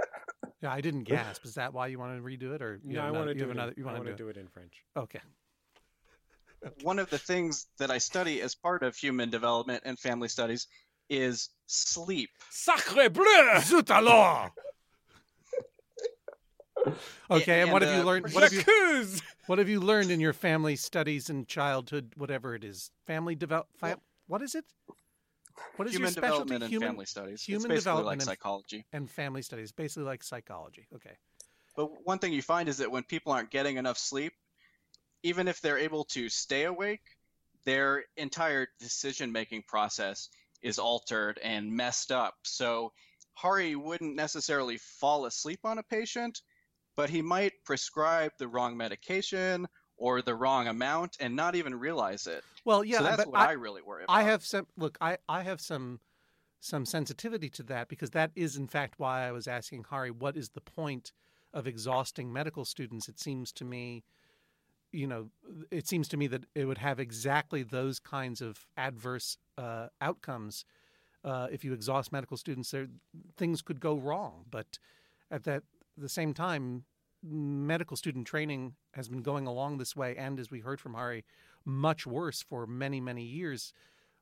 Yeah, I didn't gasp. Is that why you want to redo it, or you no, have I want to do have it. another? in, You want want to to do do it in French. Okay. One of the things that I study as part of human development and family studies is sleep. Sacre bleu! Zut alors! [LAUGHS] Okay, and, And, what have you uh, learned? What have you, what have you learned in your family studies and childhood, whatever it is? Family develop. Fa- what is it? What is human your specialty? development and human family studies. human it's basically development like and- psychology. and family studies, basically like psychology. Okay. But one thing you find is that when people aren't getting enough sleep, even if they're able to stay awake, their entire decision making process is altered and messed up. So Hari wouldn't necessarily fall asleep on a patient, but he might prescribe the wrong medication or the wrong amount and not even realize it. Well, yeah, so that's what I, really worry about. I have some look. I I have some some sensitivity to that because that is in fact why I was asking Hari, what is the point of exhausting medical students? It seems to me, you know, it seems to me that it would have exactly those kinds of adverse uh, outcomes uh, if you exhaust medical students. There, things could go wrong, but at that the same time, medical student training has been going along this way, and as we heard from Hari, much worse for many many years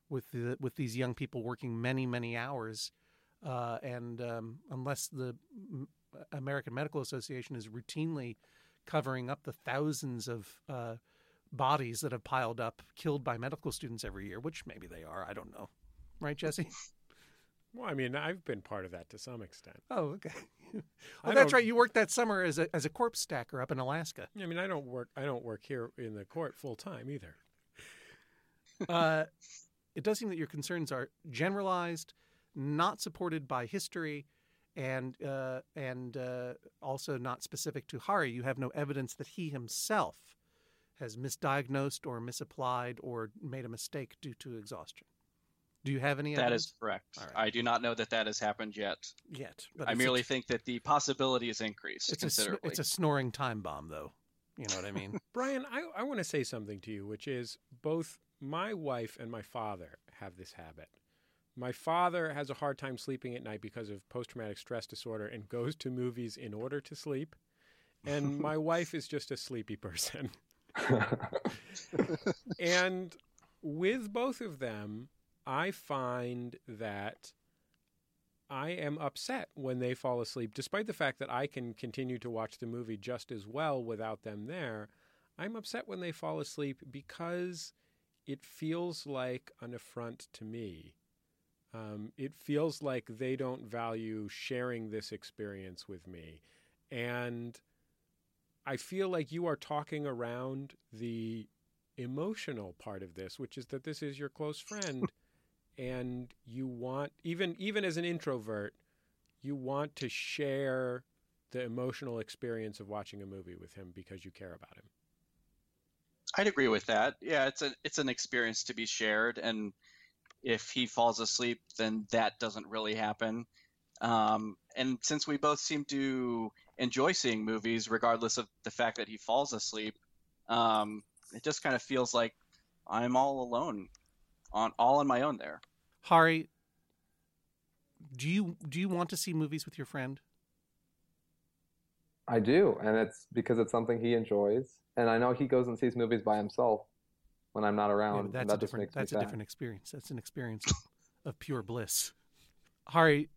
with the, with these young people working many many hours uh, and um, unless the American Medical Association is routinely covering up the thousands of uh, bodies that have piled up killed by medical students every year which maybe they are I don't know right Jesse [LAUGHS] Well, I mean, I've been part of that to some extent. oh okay [LAUGHS] I well that's right you worked that summer as a as a corpse stacker up in Alaska I mean, I don't work. I don't work here in the court full time either. [LAUGHS] uh, it does seem that your concerns are generalized, not supported by history, and uh, and uh, also not specific to Hari. You have no evidence that he himself has misdiagnosed or misapplied or made a mistake due to exhaustion. Do you have any? that evidence? is correct. All right. I do not know that that has happened yet. yet. But I merely a, think that the possibility is increased it's a considerably. it's a snoring time bomb, though. You know what I mean? [LAUGHS] Brian, I, I want to say something to you, which is both my wife and my father have this habit. My father has a hard time sleeping at night because of post traumatic stress disorder and goes to movies in order to sleep. And [LAUGHS] my wife is just a sleepy person. [LAUGHS] and with both of them, I find that I am upset when they fall asleep, despite the fact that I can continue to watch the movie just as well without them there. I'm upset when they fall asleep because it feels like an affront to me. Um, it feels like they don't value sharing this experience with me. And I feel like you are talking around the emotional part of this, which is that this is your close friend and you want even even as an introvert, you want to share the emotional experience of watching a movie with him because you care about him. I'd agree with that. Yeah, it's a it's an experience to be shared, and if he falls asleep, then that doesn't really happen. Um, and since we both seem to enjoy seeing movies, regardless of the fact that he falls asleep, um, it just kind of feels like I'm all alone, on all on my own there. Hari, do you do you want to see movies with your friend? I do, and it's because it's something he enjoys, and I know he goes and sees movies by himself when I'm not around. and that's that a different that's a sad. different experience. That's an experience of, pure bliss. Hari,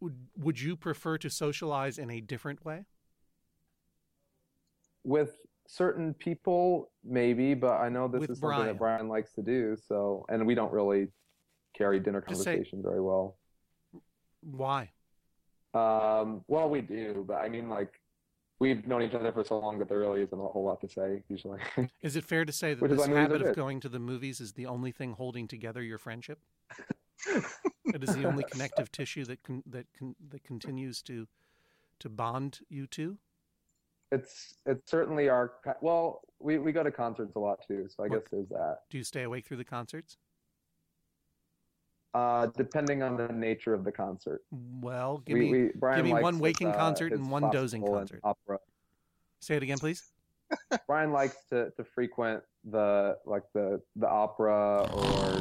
would would you prefer to socialize in a different way? With certain people, maybe, but I know this With is something Brian. that Brian likes to do. So, and we don't really carry dinner Just say- conversation very well. Why? Um, well, we do, but I mean, like, we've known each other for so long that there really isn't a whole lot to say usually. [LAUGHS] Is it fair to say that Which this why movies are habit of going to the movies is the only thing holding together your friendship? it is the only connective tissue that con- that con- that continues to to bond you two. it's it's certainly our well, we we go to concerts a lot too, so I What- guess there's that. Do you stay awake through the concerts? Uh, depending on the nature of the concert. Well, give we, me we, Brian give me likes one his, waking uh, concert his and one dozing concert. Opera. say it again, please. [LAUGHS] Brian likes to, to frequent the like the the opera or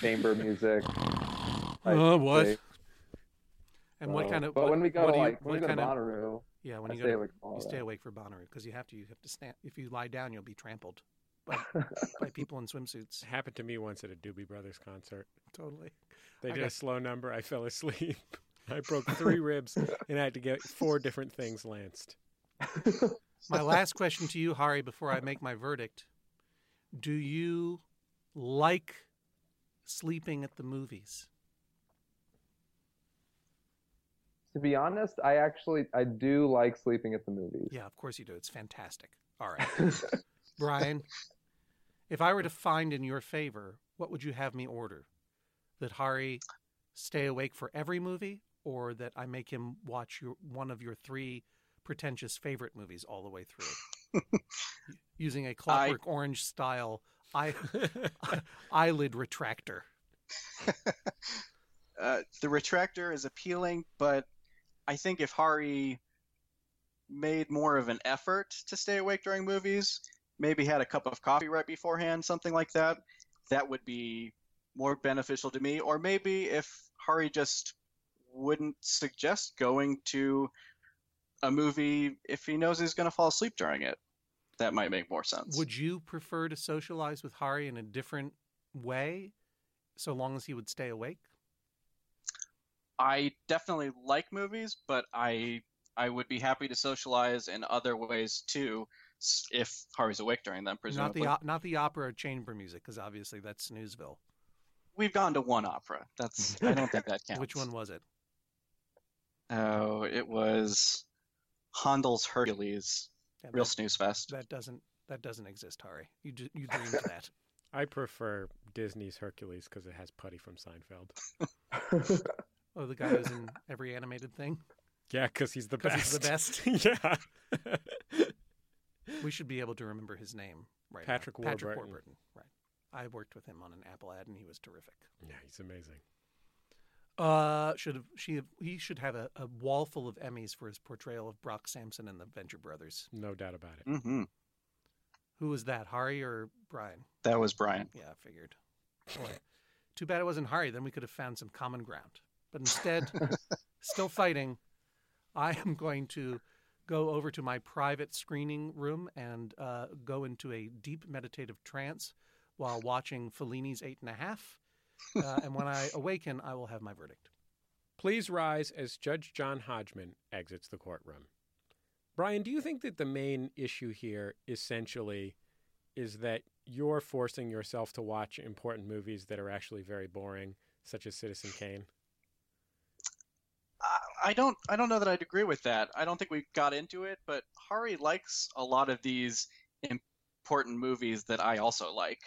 chamber music. type Uh, what? thing. And what kind of? But what, when we go what to you, like when what we go to kind of? Bonnaroo, Yeah, when I you stay go, to, awake you stay awake for Bonnaroo because you have to. You have to stand. If you lie down, you'll be trampled by, [LAUGHS] by people in swimsuits. It happened to me once at a Doobie Brothers concert. Totally. They I did got- a slow number. I fell asleep. [LAUGHS] I broke three [LAUGHS] ribs and I had to get four different things lanced. My last question to you, Hari, before I make my verdict: Do you like sleeping at the movies? to be honest, I actually I do like sleeping at the movies. Yeah, of course you do. It's fantastic. All right, Brian. If I were to find in your favor, what would you have me order? That Hari stay awake for every movie, or that I make him watch your, one of your three pretentious favorite movies all the way through, [LAUGHS] using a Clockwork Orange style eye, [LAUGHS] eyelid retractor. [LAUGHS] Uh, the retractor is appealing, but I think if Hari made more of an effort to stay awake during movies, maybe had a cup of coffee right beforehand, something like that, that would be more beneficial to me. Or maybe if Hari just wouldn't suggest going to a movie if he knows he's going to fall asleep during it. That might make more sense. Would you prefer to socialize with Hari in a different way, so long as he would stay awake? I definitely like movies, but I I would be happy to socialize in other ways too, if Hari's awake during them. presumably. Not the not the opera or chamber music, because obviously that's Snoozeville. we've gone to one opera. That's [LAUGHS] I don't think that counts. Which one was it? Oh, it was Handel's Hercules. Yeah, Real that, snooze fest. that doesn't that doesn't exist, Hari. You d- you dreamed that. [LAUGHS] I prefer Disney's Hercules because it has Puddy from Seinfeld. [LAUGHS] Oh, the guy who's in every animated thing. Yeah, because he's the 'Cause best. he's the best? yeah. [LAUGHS] We should be able to remember his name right. now. Patrick Patrick Warburton. Warburton. Right. I worked with him on an Apple ad, and he was terrific. yeah, he's amazing. Uh, should have she have, he should have a, a wall full of Emmys for his portrayal of Brock Sampson in the Venture Brothers. No doubt about it. Mm-hmm. Who was that, Hari or Brian? That was Brian. Yeah, I figured. Boy, too bad it wasn't Hari. Then we could have found some common ground. But instead, [LAUGHS] still fighting, I am going to go over to my private screening room and uh, go into a deep meditative trance while watching Fellini's Eight and a Half. Uh, and when I awaken, I will have my verdict. Please rise as Judge John Hodgman exits the courtroom. Brian, do you think that the main issue here essentially is that you're forcing yourself to watch important movies that are actually very boring, such as Citizen Kane? I don't I don't know that I'd agree with that. I don't think we got into it, but Hari likes a lot of these important movies that I also like.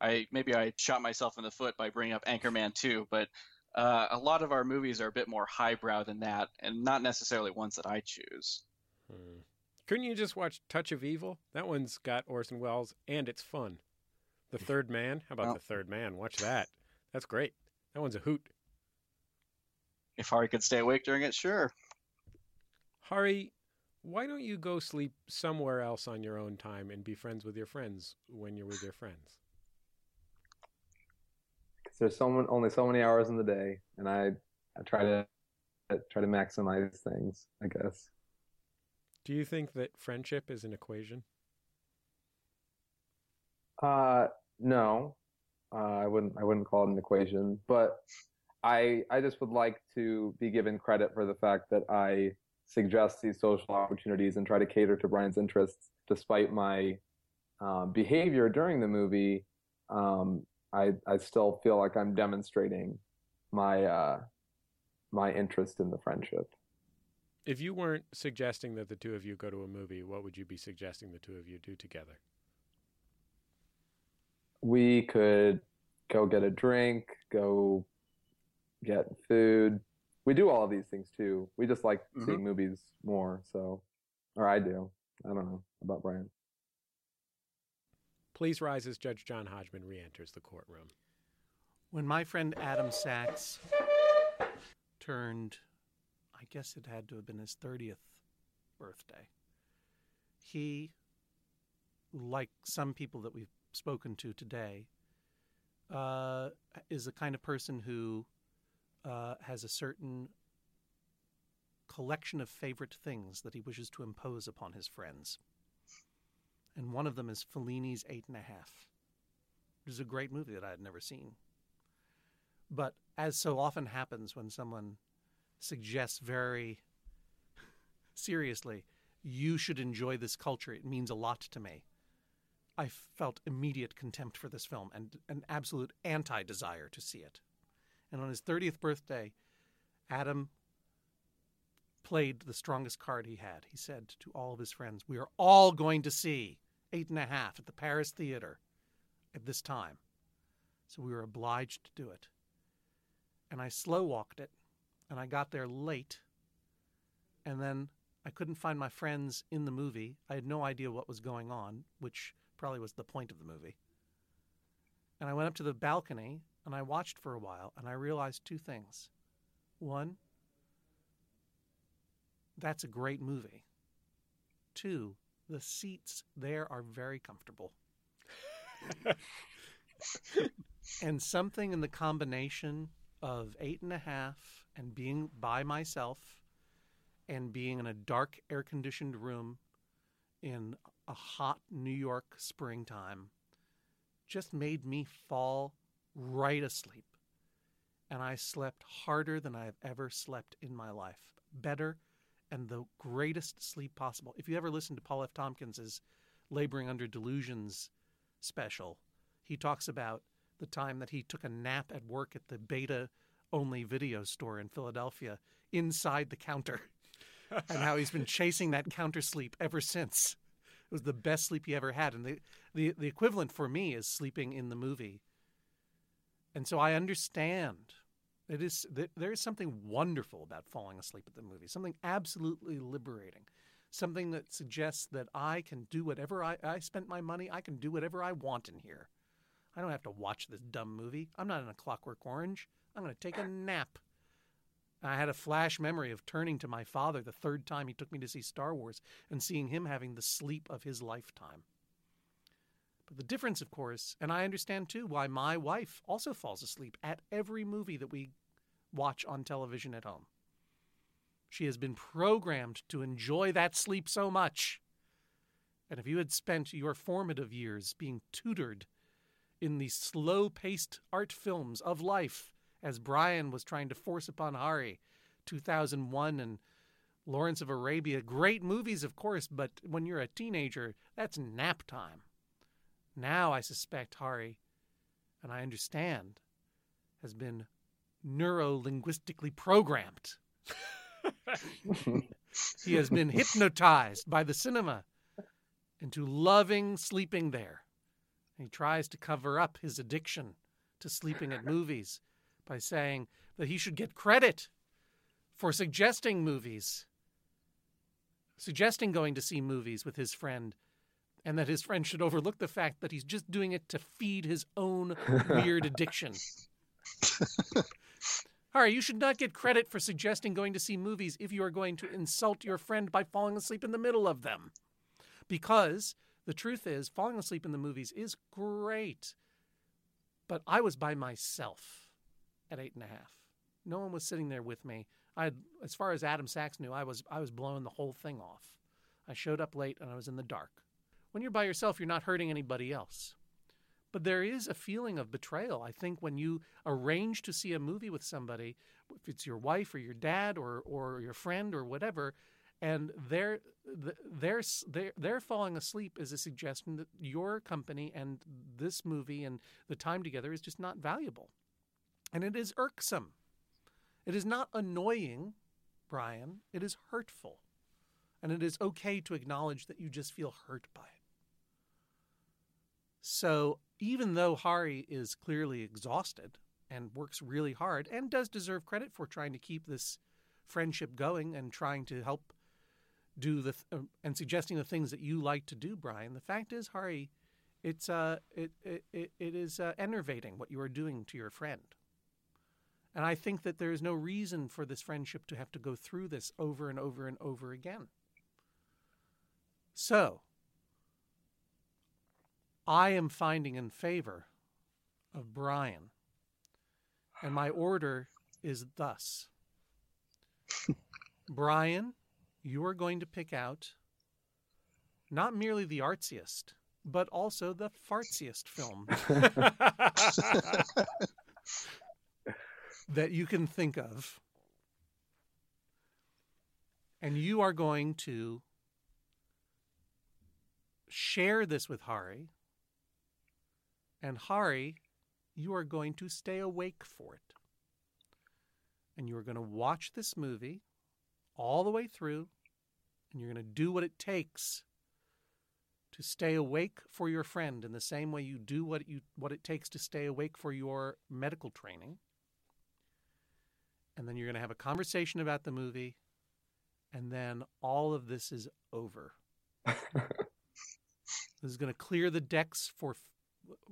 I maybe I shot myself in the foot by bringing up Anchorman 2, but uh, a lot of our movies are a bit more highbrow than that, and not necessarily ones that I choose. Hmm. Couldn't you just watch Touch of Evil? That one's got Orson Welles, and it's fun. The [LAUGHS] Third Man. How about Well- The Third Man? Watch that. That's great. That one's a hoot. If Hari could stay awake during it, sure. Hari, why don't you go sleep somewhere else on your own time and be friends with your friends when you're with your friends? because there's so many, only so many hours in the day, and I I try to I try to maximize things. I guess. Do you think that friendship is an equation? Uh, no, uh, I wouldn't. I wouldn't call it an equation, but I I just would like to be given credit for the fact that I suggest these social opportunities and try to cater to Brian's interests, despite my um, behavior during the movie. Um, I I still feel like I'm demonstrating my uh, my interest in the friendship. If you weren't suggesting that the two of you go to a movie, what would you be suggesting the two of you do together? we could go get a drink, go get food. We do all of these things too. We just like Mhm. seeing movies more, so or I do. I don't know about Brian. Please rise as Judge John Hodgman re enters the courtroom. When my friend Adam Sachs turned, I guess it had to have been his 30th birthday, he, like some people that we've spoken to today, uh, is the kind of person who uh, has a certain collection of favorite things that he wishes to impose upon his friends. And one of them is Fellini's Eight and a Half, which is a great movie that I had never seen. But as so often happens when someone suggests very seriously, you should enjoy this culture, it means a lot to me. I felt immediate contempt for this film and an absolute anti desire to see it. And on his 30th birthday, Adam played the strongest card he had. He said to all of his friends, We are all going to see Eight and a Half at the Paris Theater at this time. So we were obliged to do it. And I slow walked it, and I got there late. And then I couldn't find my friends in the movie. I had no idea what was going on, which probably was the point of the movie. And I went up to the balcony and I watched for a while, and I realized two things. One, that's a great movie. Two, the seats there are very comfortable. [LAUGHS] and something in the combination of eight and a half and being by myself and being in a dark air conditioned room in a hot New York springtime just made me fall right asleep. And I slept harder than I have ever slept in my life. Better and the greatest sleep possible. If you ever listen to Paul F. Tompkins's Laboring Under Delusions special, he talks about the time that he took a nap at work at the beta only video store in Philadelphia inside the counter [LAUGHS] and how he's been chasing that counter sleep ever since. It was the best sleep he ever had. And the, the, the equivalent for me is sleeping in the movie. And so I understand. It is there is something wonderful about falling asleep at the movie, something absolutely liberating, something that suggests that I can do whatever I, I spent my money, I can do whatever I want in here. I don't have to watch this dumb movie. I'm not in a Clockwork Orange. I'm going to take a nap. I had a flash memory of turning to my father the third time he took me to see Star Wars and seeing him having the sleep of his lifetime. The difference, of course, and I understand too why my wife also falls asleep at every movie that we watch on television at home. She has been programmed to enjoy that sleep so much. And if you had spent your formative years being tutored in the slow paced art films of life, as Brian was trying to force upon Hari, 2001 and Lawrence of Arabia, great movies, of course, but when you're a teenager, that's nap time. Now I suspect Hari, and I understand, has been neuro linguistically programmed. [LAUGHS] he has been hypnotized by the cinema into loving sleeping there. he tries to cover up his addiction to sleeping at movies by saying that he should get credit for suggesting movies, suggesting going to see movies with his friend, and that his friend should overlook the fact that he's just doing it to feed his own [LAUGHS] weird addiction. Hari, you should not get credit for suggesting going to see movies if you are going to insult your friend by falling asleep in the middle of them. Because the truth is, falling asleep in the movies is great. But I was by myself at eight and a half. No one was sitting there with me. I, as far as Adam Sachs knew, I was I was blowing the whole thing off. I showed up late and I was in the dark. When you're by yourself, you're not hurting anybody else. But there is a feeling of betrayal. I think when you arrange to see a movie with somebody, if it's your wife or your dad or or your friend or whatever, and they're they're they're they're falling asleep is a suggestion that your company and this movie and the time together is just not valuable, and it is irksome. It is not annoying, Brian. It is hurtful, and it is okay to acknowledge that you just feel hurt by it. So even though Hari is clearly exhausted and works really hard and does deserve credit for trying to keep this friendship going and trying to help do the th- uh, and suggesting the things that you like to do, Brian. The fact is, Hari, it's uh, it it, it is uh, enervating what you are doing to your friend. And I think that there is no reason for this friendship to have to go through this over and over and over again. So, I am finding in favor of Brian. And my order is thus [LAUGHS] Brian, you are going to pick out not merely the artsiest, but also the fartsiest film [LAUGHS] that you can think of. And you are going to share this with Hari and Hari, you are going to stay awake for it. And you are going to watch this movie all the way through, and you're going to do what it takes to stay awake for your friend in the same way you do what you what it takes to stay awake for your medical training. And then you're going to have a conversation about the movie, and then all of this is over. [LAUGHS] this is going to clear the decks for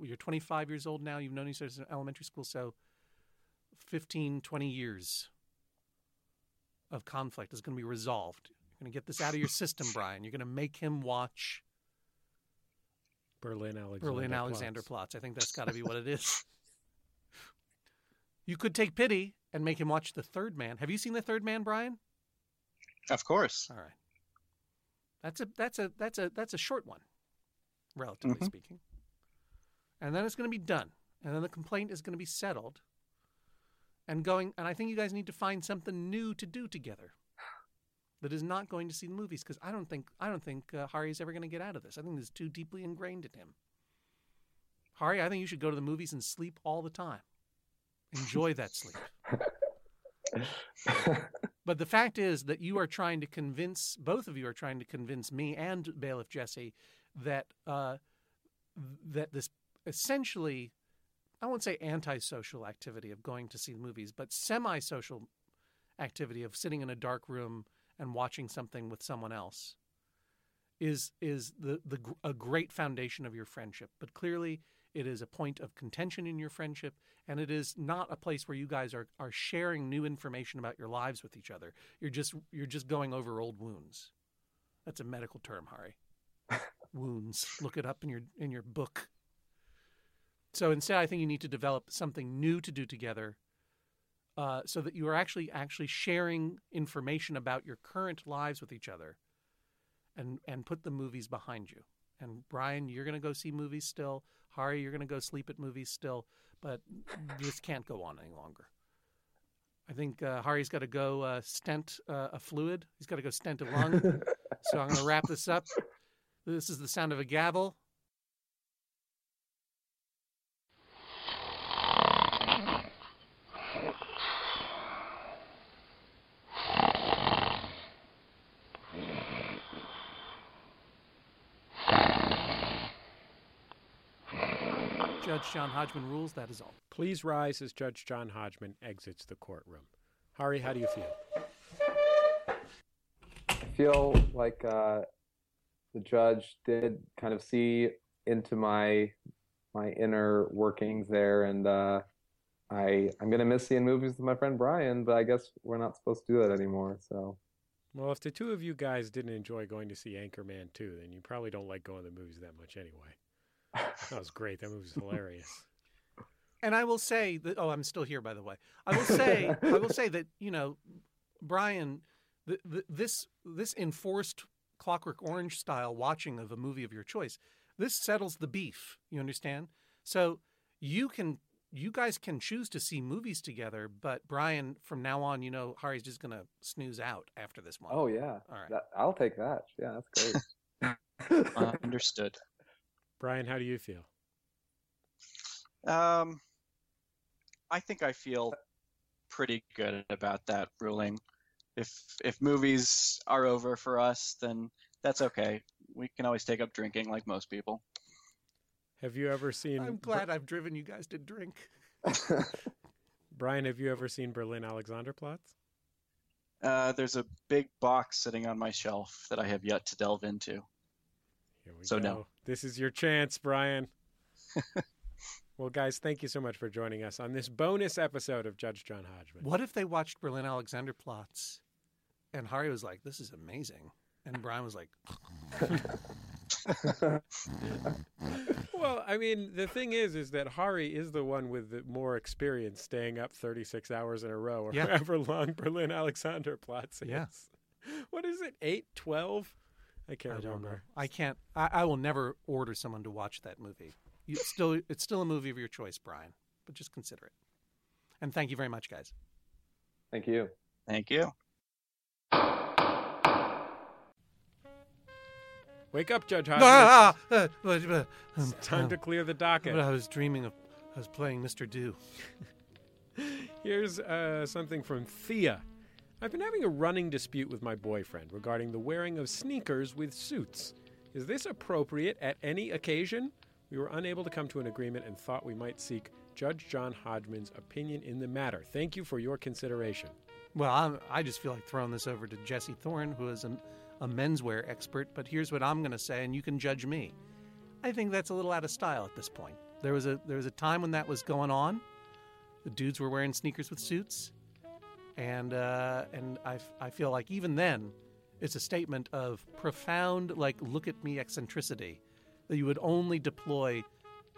you're 25 years old now. You've known each other since elementary school, so 15, 20 years of conflict is going to be resolved. You're going to get this out of your system, [LAUGHS] Brian. You're going to make him watch Berlin Alexander Berlin Alexander Platz. I think that's got to be what it is. [LAUGHS] you could take pity and make him watch The Third Man. Have you seen The Third Man, Brian? Of course. All right. That's a that's a that's a that's a short one, relatively mm-hmm. speaking and then it's going to be done. And then the complaint is going to be settled. And going and i think you guys need to find something new to do together that is not going to see the movies because i don't think i don't think uh, hari is ever going to get out of this. I think this is too deeply ingrained in him. Hari i think you should go to the movies and sleep all the time. Enjoy that sleep. [LAUGHS] But the fact is that you are trying to convince both of you are trying to convince me and bailiff jesse that uh, that this essentially, I won't say antisocial activity of going to see movies, but semi social activity of sitting in a dark room and watching something with someone else is is the, the a great foundation of your friendship. But clearly, it is a point of contention in your friendship, and it is not a place where you guys are are sharing new information about your lives with each other. You're just you're just going over old wounds. That's a medical term, Hari. [LAUGHS] wounds. Look it up in your in your book. So instead, I think you need to develop something new to do together, uh, so that you are actually actually sharing information about your current lives with each other, and and put the movies behind you. And Brian, you're going to go see movies still. Hari, you're going to go sleep at movies still. But this can't go on any longer. I think uh, Hari's got to go uh, stent uh, a fluid. He's got to go stent a lung. so I'm going to wrap this up. This is the sound of a gavel. Judge John Hodgman rules. That is all. Please rise as Judge John Hodgman exits the courtroom. Hari, how do you feel? I feel like uh, the judge did kind of see into my my inner workings there, and uh, I I'm gonna miss seeing movies with my friend Brian, but I guess we're not supposed to do that anymore. So Well, if the two of you guys didn't enjoy going to see Anchorman 2, then you probably don't like going to the movies that much anyway. That was great. That movie was hilarious. [LAUGHS] And I will say that. Oh, I'm still here, by the way. I will say. I will say that you know, Brian, th- th- this this enforced Clockwork Orange style watching of a movie of your choice. This settles the beef. You understand? So you can. You guys can choose to see movies together, but Brian, from now on, you know, Hari's just gonna snooze out after this one. oh yeah, All right. that, I'll take that. Yeah, that's great. [LAUGHS] Uh, understood. Brian, how do you feel? Um, I think I feel pretty good about that ruling. If if movies are over for us, then that's okay. We can always take up drinking like most people. Have you ever seen I'm glad I've driven you guys to drink. [LAUGHS] Brian, have you ever seen Berlin Alexanderplatz? Uh, there's a big box sitting on my shelf that I have yet to delve into. Here we So go. no. This is your chance, Brian. [LAUGHS] well, guys, thank you so much for joining us on this bonus episode of Judge John Hodgman. What if they watched Berlin Alexanderplatz, and Hari was like, "This is amazing," and Brian was like, [LAUGHS] Well, I mean, the thing is, is that Hari is the one with the more experience staying up 36 hours in a row or Yeah. [LAUGHS] however long Berlin Alexanderplatz is. Yeah. What is it, 8, 12? I can't I don't know. I can't. I, I will never order someone to watch that movie. You still, it's still a movie of your choice, Brian. But just consider it. And thank you very much, guys. Thank you. Thank you. Wake up, Judge Hodgman. Ah, uh, but, but, It's um, time to um, clear the docket. But I was dreaming of. I was playing Mr. Do. [LAUGHS] Here's uh, something from Thea. I've been having a running dispute with my boyfriend regarding the wearing of sneakers with suits. Is this appropriate at any occasion? We were unable to come to an agreement and thought we might seek Judge John Hodgman's opinion in the matter. Thank you for your consideration. Well, I'm, I just feel like throwing this over to Jesse Thorn, who is a, a menswear expert. But here's what I'm going to say, and you can judge me. I think that's a little out of style at this point. There was a there was a time when that was going on. The dudes were wearing sneakers with suits, and uh, and I, feel like even then, it's a statement of profound like look at me eccentricity that you would only deploy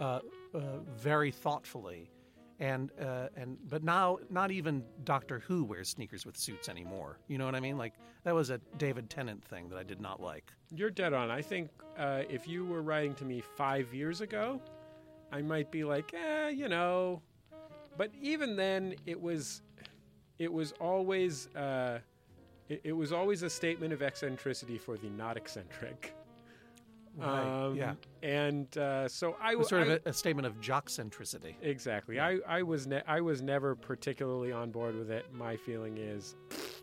uh, uh, very thoughtfully and uh, and but now not even Doctor Who wears sneakers with suits anymore. You know what I mean? Like that was a David Tennant thing that I did not like. You're dead on. I think uh, if you were writing to me five years ago, I might be like, eh, you know. But even then, it was, it was always, uh, it, it was always a statement of eccentricity for the not eccentric. Um, yeah, And uh, so I was sort of a, a statement of jockcentricity. Exactly. I, I was ne- I was never particularly on board with it. My feeling is,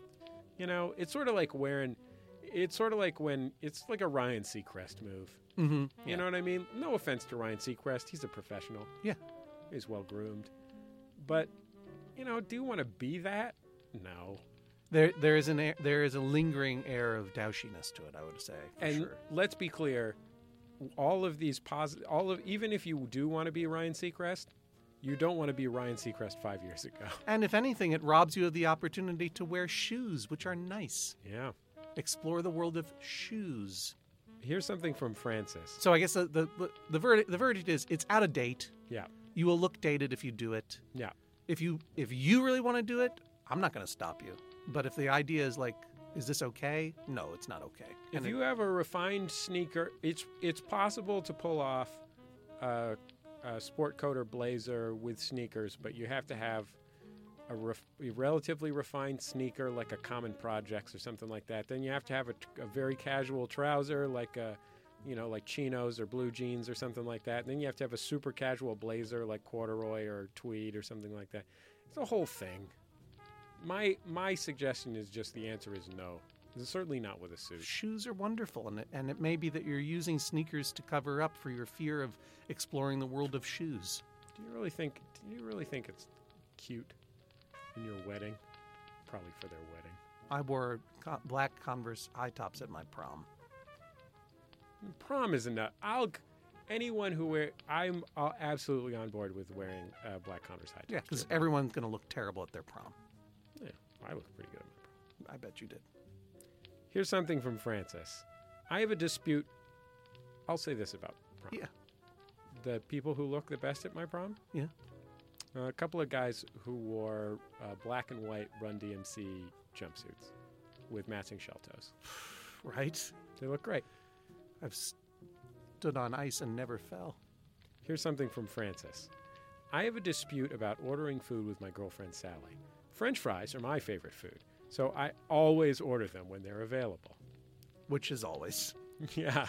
[SNIFFS] you know, it's sort of like wearing, it's sort of like when it's like a Ryan Seacrest move. Mm-hmm. You know what I mean? No offense to Ryan Seacrest, he's a professional. Yeah. he's well groomed, but you know, do you want to be that? No. There there is an air, there is a lingering air of douchiness to it. I would say for and sure. let's be clear, all of these positive, all of even if you do want to be Ryan Seacrest, you don't want to be Ryan Seacrest five years ago. [LAUGHS] And if anything, it robs you of the opportunity to wear shoes, which are nice. Yeah. Explore the world of shoes. Here's something from Francis. So I guess the the, the verdict the verdict is it's out of date. Yeah. You will look dated if you do it. Yeah. If you if you really want to do it, I'm not going to stop you. But if the idea is like, is this okay? No, it's not okay. If And you have a refined sneaker, it's it's possible to pull off a, a sport coat or blazer with sneakers, but you have to have a, ref, a relatively refined sneaker like a Common Projects or something like that. Then you have to have a, a very casual trouser like a you know like chinos or blue jeans or something like that. And then you have to have a super casual blazer like corduroy or tweed or something like that. It's a whole thing. My my suggestion is just the answer is no. Certainly not with a suit. Shoes are wonderful, and it, and it may be that you're using sneakers to cover up for your fear of exploring the world of shoes. Do you really think? Do you really think it's cute in your wedding? Probably for their wedding. I wore co- black Converse high tops at my prom. Prom isn't a. I'll. Anyone who wear, I'm uh, absolutely on board with wearing uh, black Converse high. Yeah, because everyone's going to look terrible at their prom. Yeah, I look pretty good. at my prom. I bet you did. Here's something from Francis. I have a dispute. I'll say this about prom. Yeah. The people who look the best at my prom? Yeah. Uh, a couple of guys who wore uh, black and white Run DMC jumpsuits with matching shell toes. [SIGHS] Right? They look great. I've stood on ice and never fell. Here's something from Francis. I have a dispute about ordering food with my girlfriend Sally. French fries are my favorite food, so I always order them when they're available. Which is always. [LAUGHS] Yeah.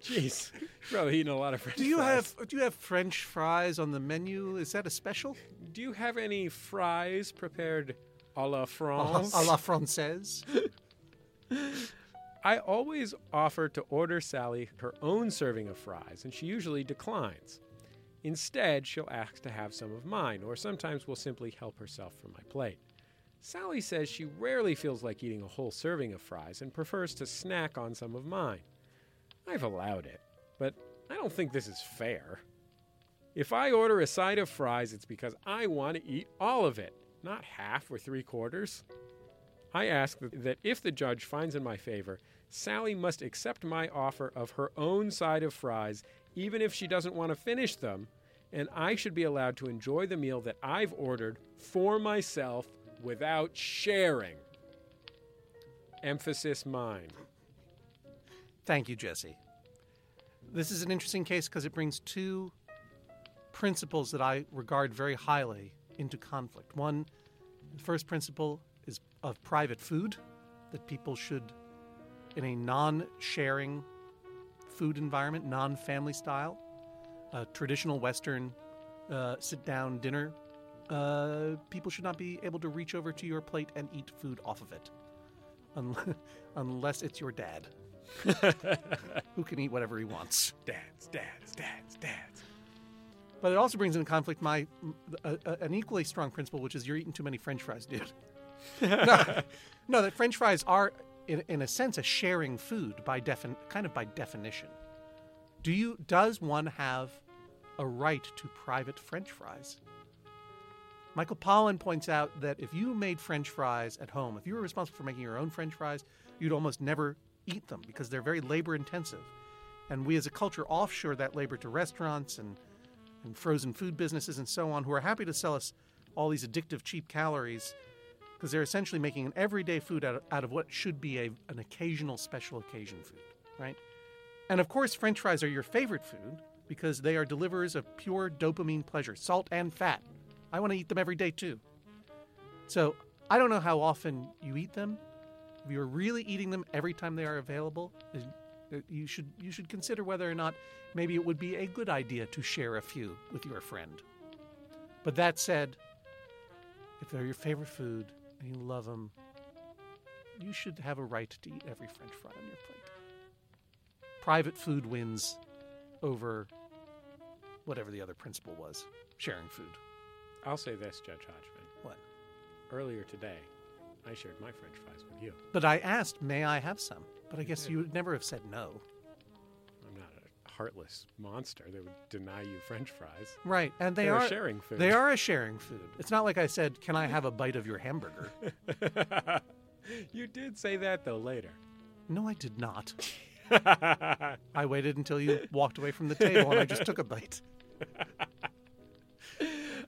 Jeez. Probably eating a lot of French Do you fries. have do you have French fries on the menu? Is that a special? Do you have any fries prepared a la A la, France? a la française? [LAUGHS] I always offer to order Sally her own serving of fries, and she usually declines. Instead, she'll ask to have some of mine, or sometimes will simply help herself from my plate. Sally says she rarely feels like eating a whole serving of fries and prefers to snack on some of mine. I've allowed it, but I don't think this is fair. If I order a side of fries, it's because I want to eat all of it, not half or three quarters. I ask that if the judge finds in my favor, Sally must accept my offer of her own side of fries, even if she doesn't want to finish them, and I should be allowed to enjoy the meal that I've ordered for myself without sharing. Emphasis mine. Thank you, Jesse. This is an interesting case because it brings two principles that I regard very highly into conflict. One, the first principle of private food, that people should, in a non sharing food environment, non family style, a traditional Western uh, sit down dinner, uh, people should not be able to reach over to your plate and eat food off of it. Unless, [LAUGHS] unless it's your dad [LAUGHS] who can eat whatever he wants. Dads, dads, dads, dads. But it also brings into conflict my an equally strong principle, which is you're eating too many French fries, dude. [LAUGHS] no, no, that French fries are, in, in a sense, a sharing food by defin- kind of by definition. Do you? Does one have a right to private French fries? Michael Pollan points out that if you made French fries at home, if you were responsible for making your own French fries, you'd almost never eat them because they're very labor intensive. And we as a culture offshore that labor to restaurants and, and frozen food businesses and so on who are happy to sell us all these addictive cheap calories because they're essentially making an everyday food out of, out of what should be a, an occasional special occasion food, right? And of course, french fries are your favorite food because they are deliverers of pure dopamine pleasure, salt and fat. I want to eat them every day too. So I don't know how often you eat them. If you're really eating them every time they are available, uh, you should you should consider whether or not maybe it would be a good idea to share a few with your friend. But that said, if they're your favorite food and you love them, you should have a right to eat every French fry on your plate. Private food wins over whatever the other principle was sharing food. I'll say this, Judge Hodgman. What? Earlier today, I shared my French fries with you. But I asked, may I have some? But I guess you would never have said no. A heartless monster that would deny you French fries. Right. And they They're are sharing food. They are a sharing food. It's not like I said, "Can I have a bite of your hamburger?" [LAUGHS] you did say that though later. No, I did not. [LAUGHS] I waited until you walked away from the table and I just took a bite. [LAUGHS]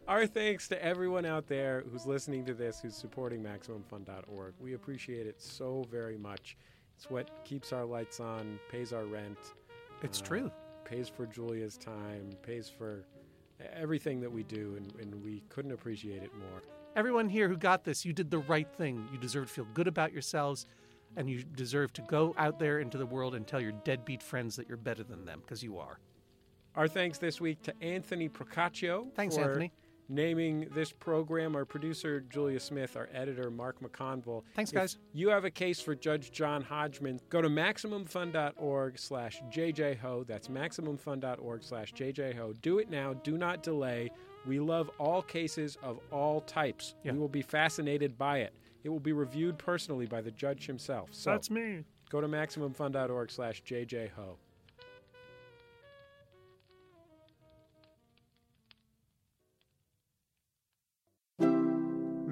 Our thanks to everyone out there who's listening to this, who's supporting MaximumFun.org. We appreciate it so very much. It's what keeps our lights on, pays our rent, It's Uh, true. Pays for Julia's time, pays for everything that we do, and, and we couldn't appreciate it more. Everyone here who got this, you did the right thing. You deserve to feel good about yourselves and you deserve to go out there into the world and tell your deadbeat friends that you're better than them because you are. Our thanks this week to Anthony Procaccio Thanks, Anthony. Naming this program. Our producer, Julia Smith. Our editor, Mark McConville. Thanks, If guys. you have a case for Judge John Hodgman, go to MaximumFun.org slash JJHo. That's MaximumFun.org slash JJHo. Do it now. Do not delay. We love all cases of all types. Yeah. We will be fascinated by it. It will be reviewed personally by the judge himself. So That's me. go to MaximumFun.org slash JJHo.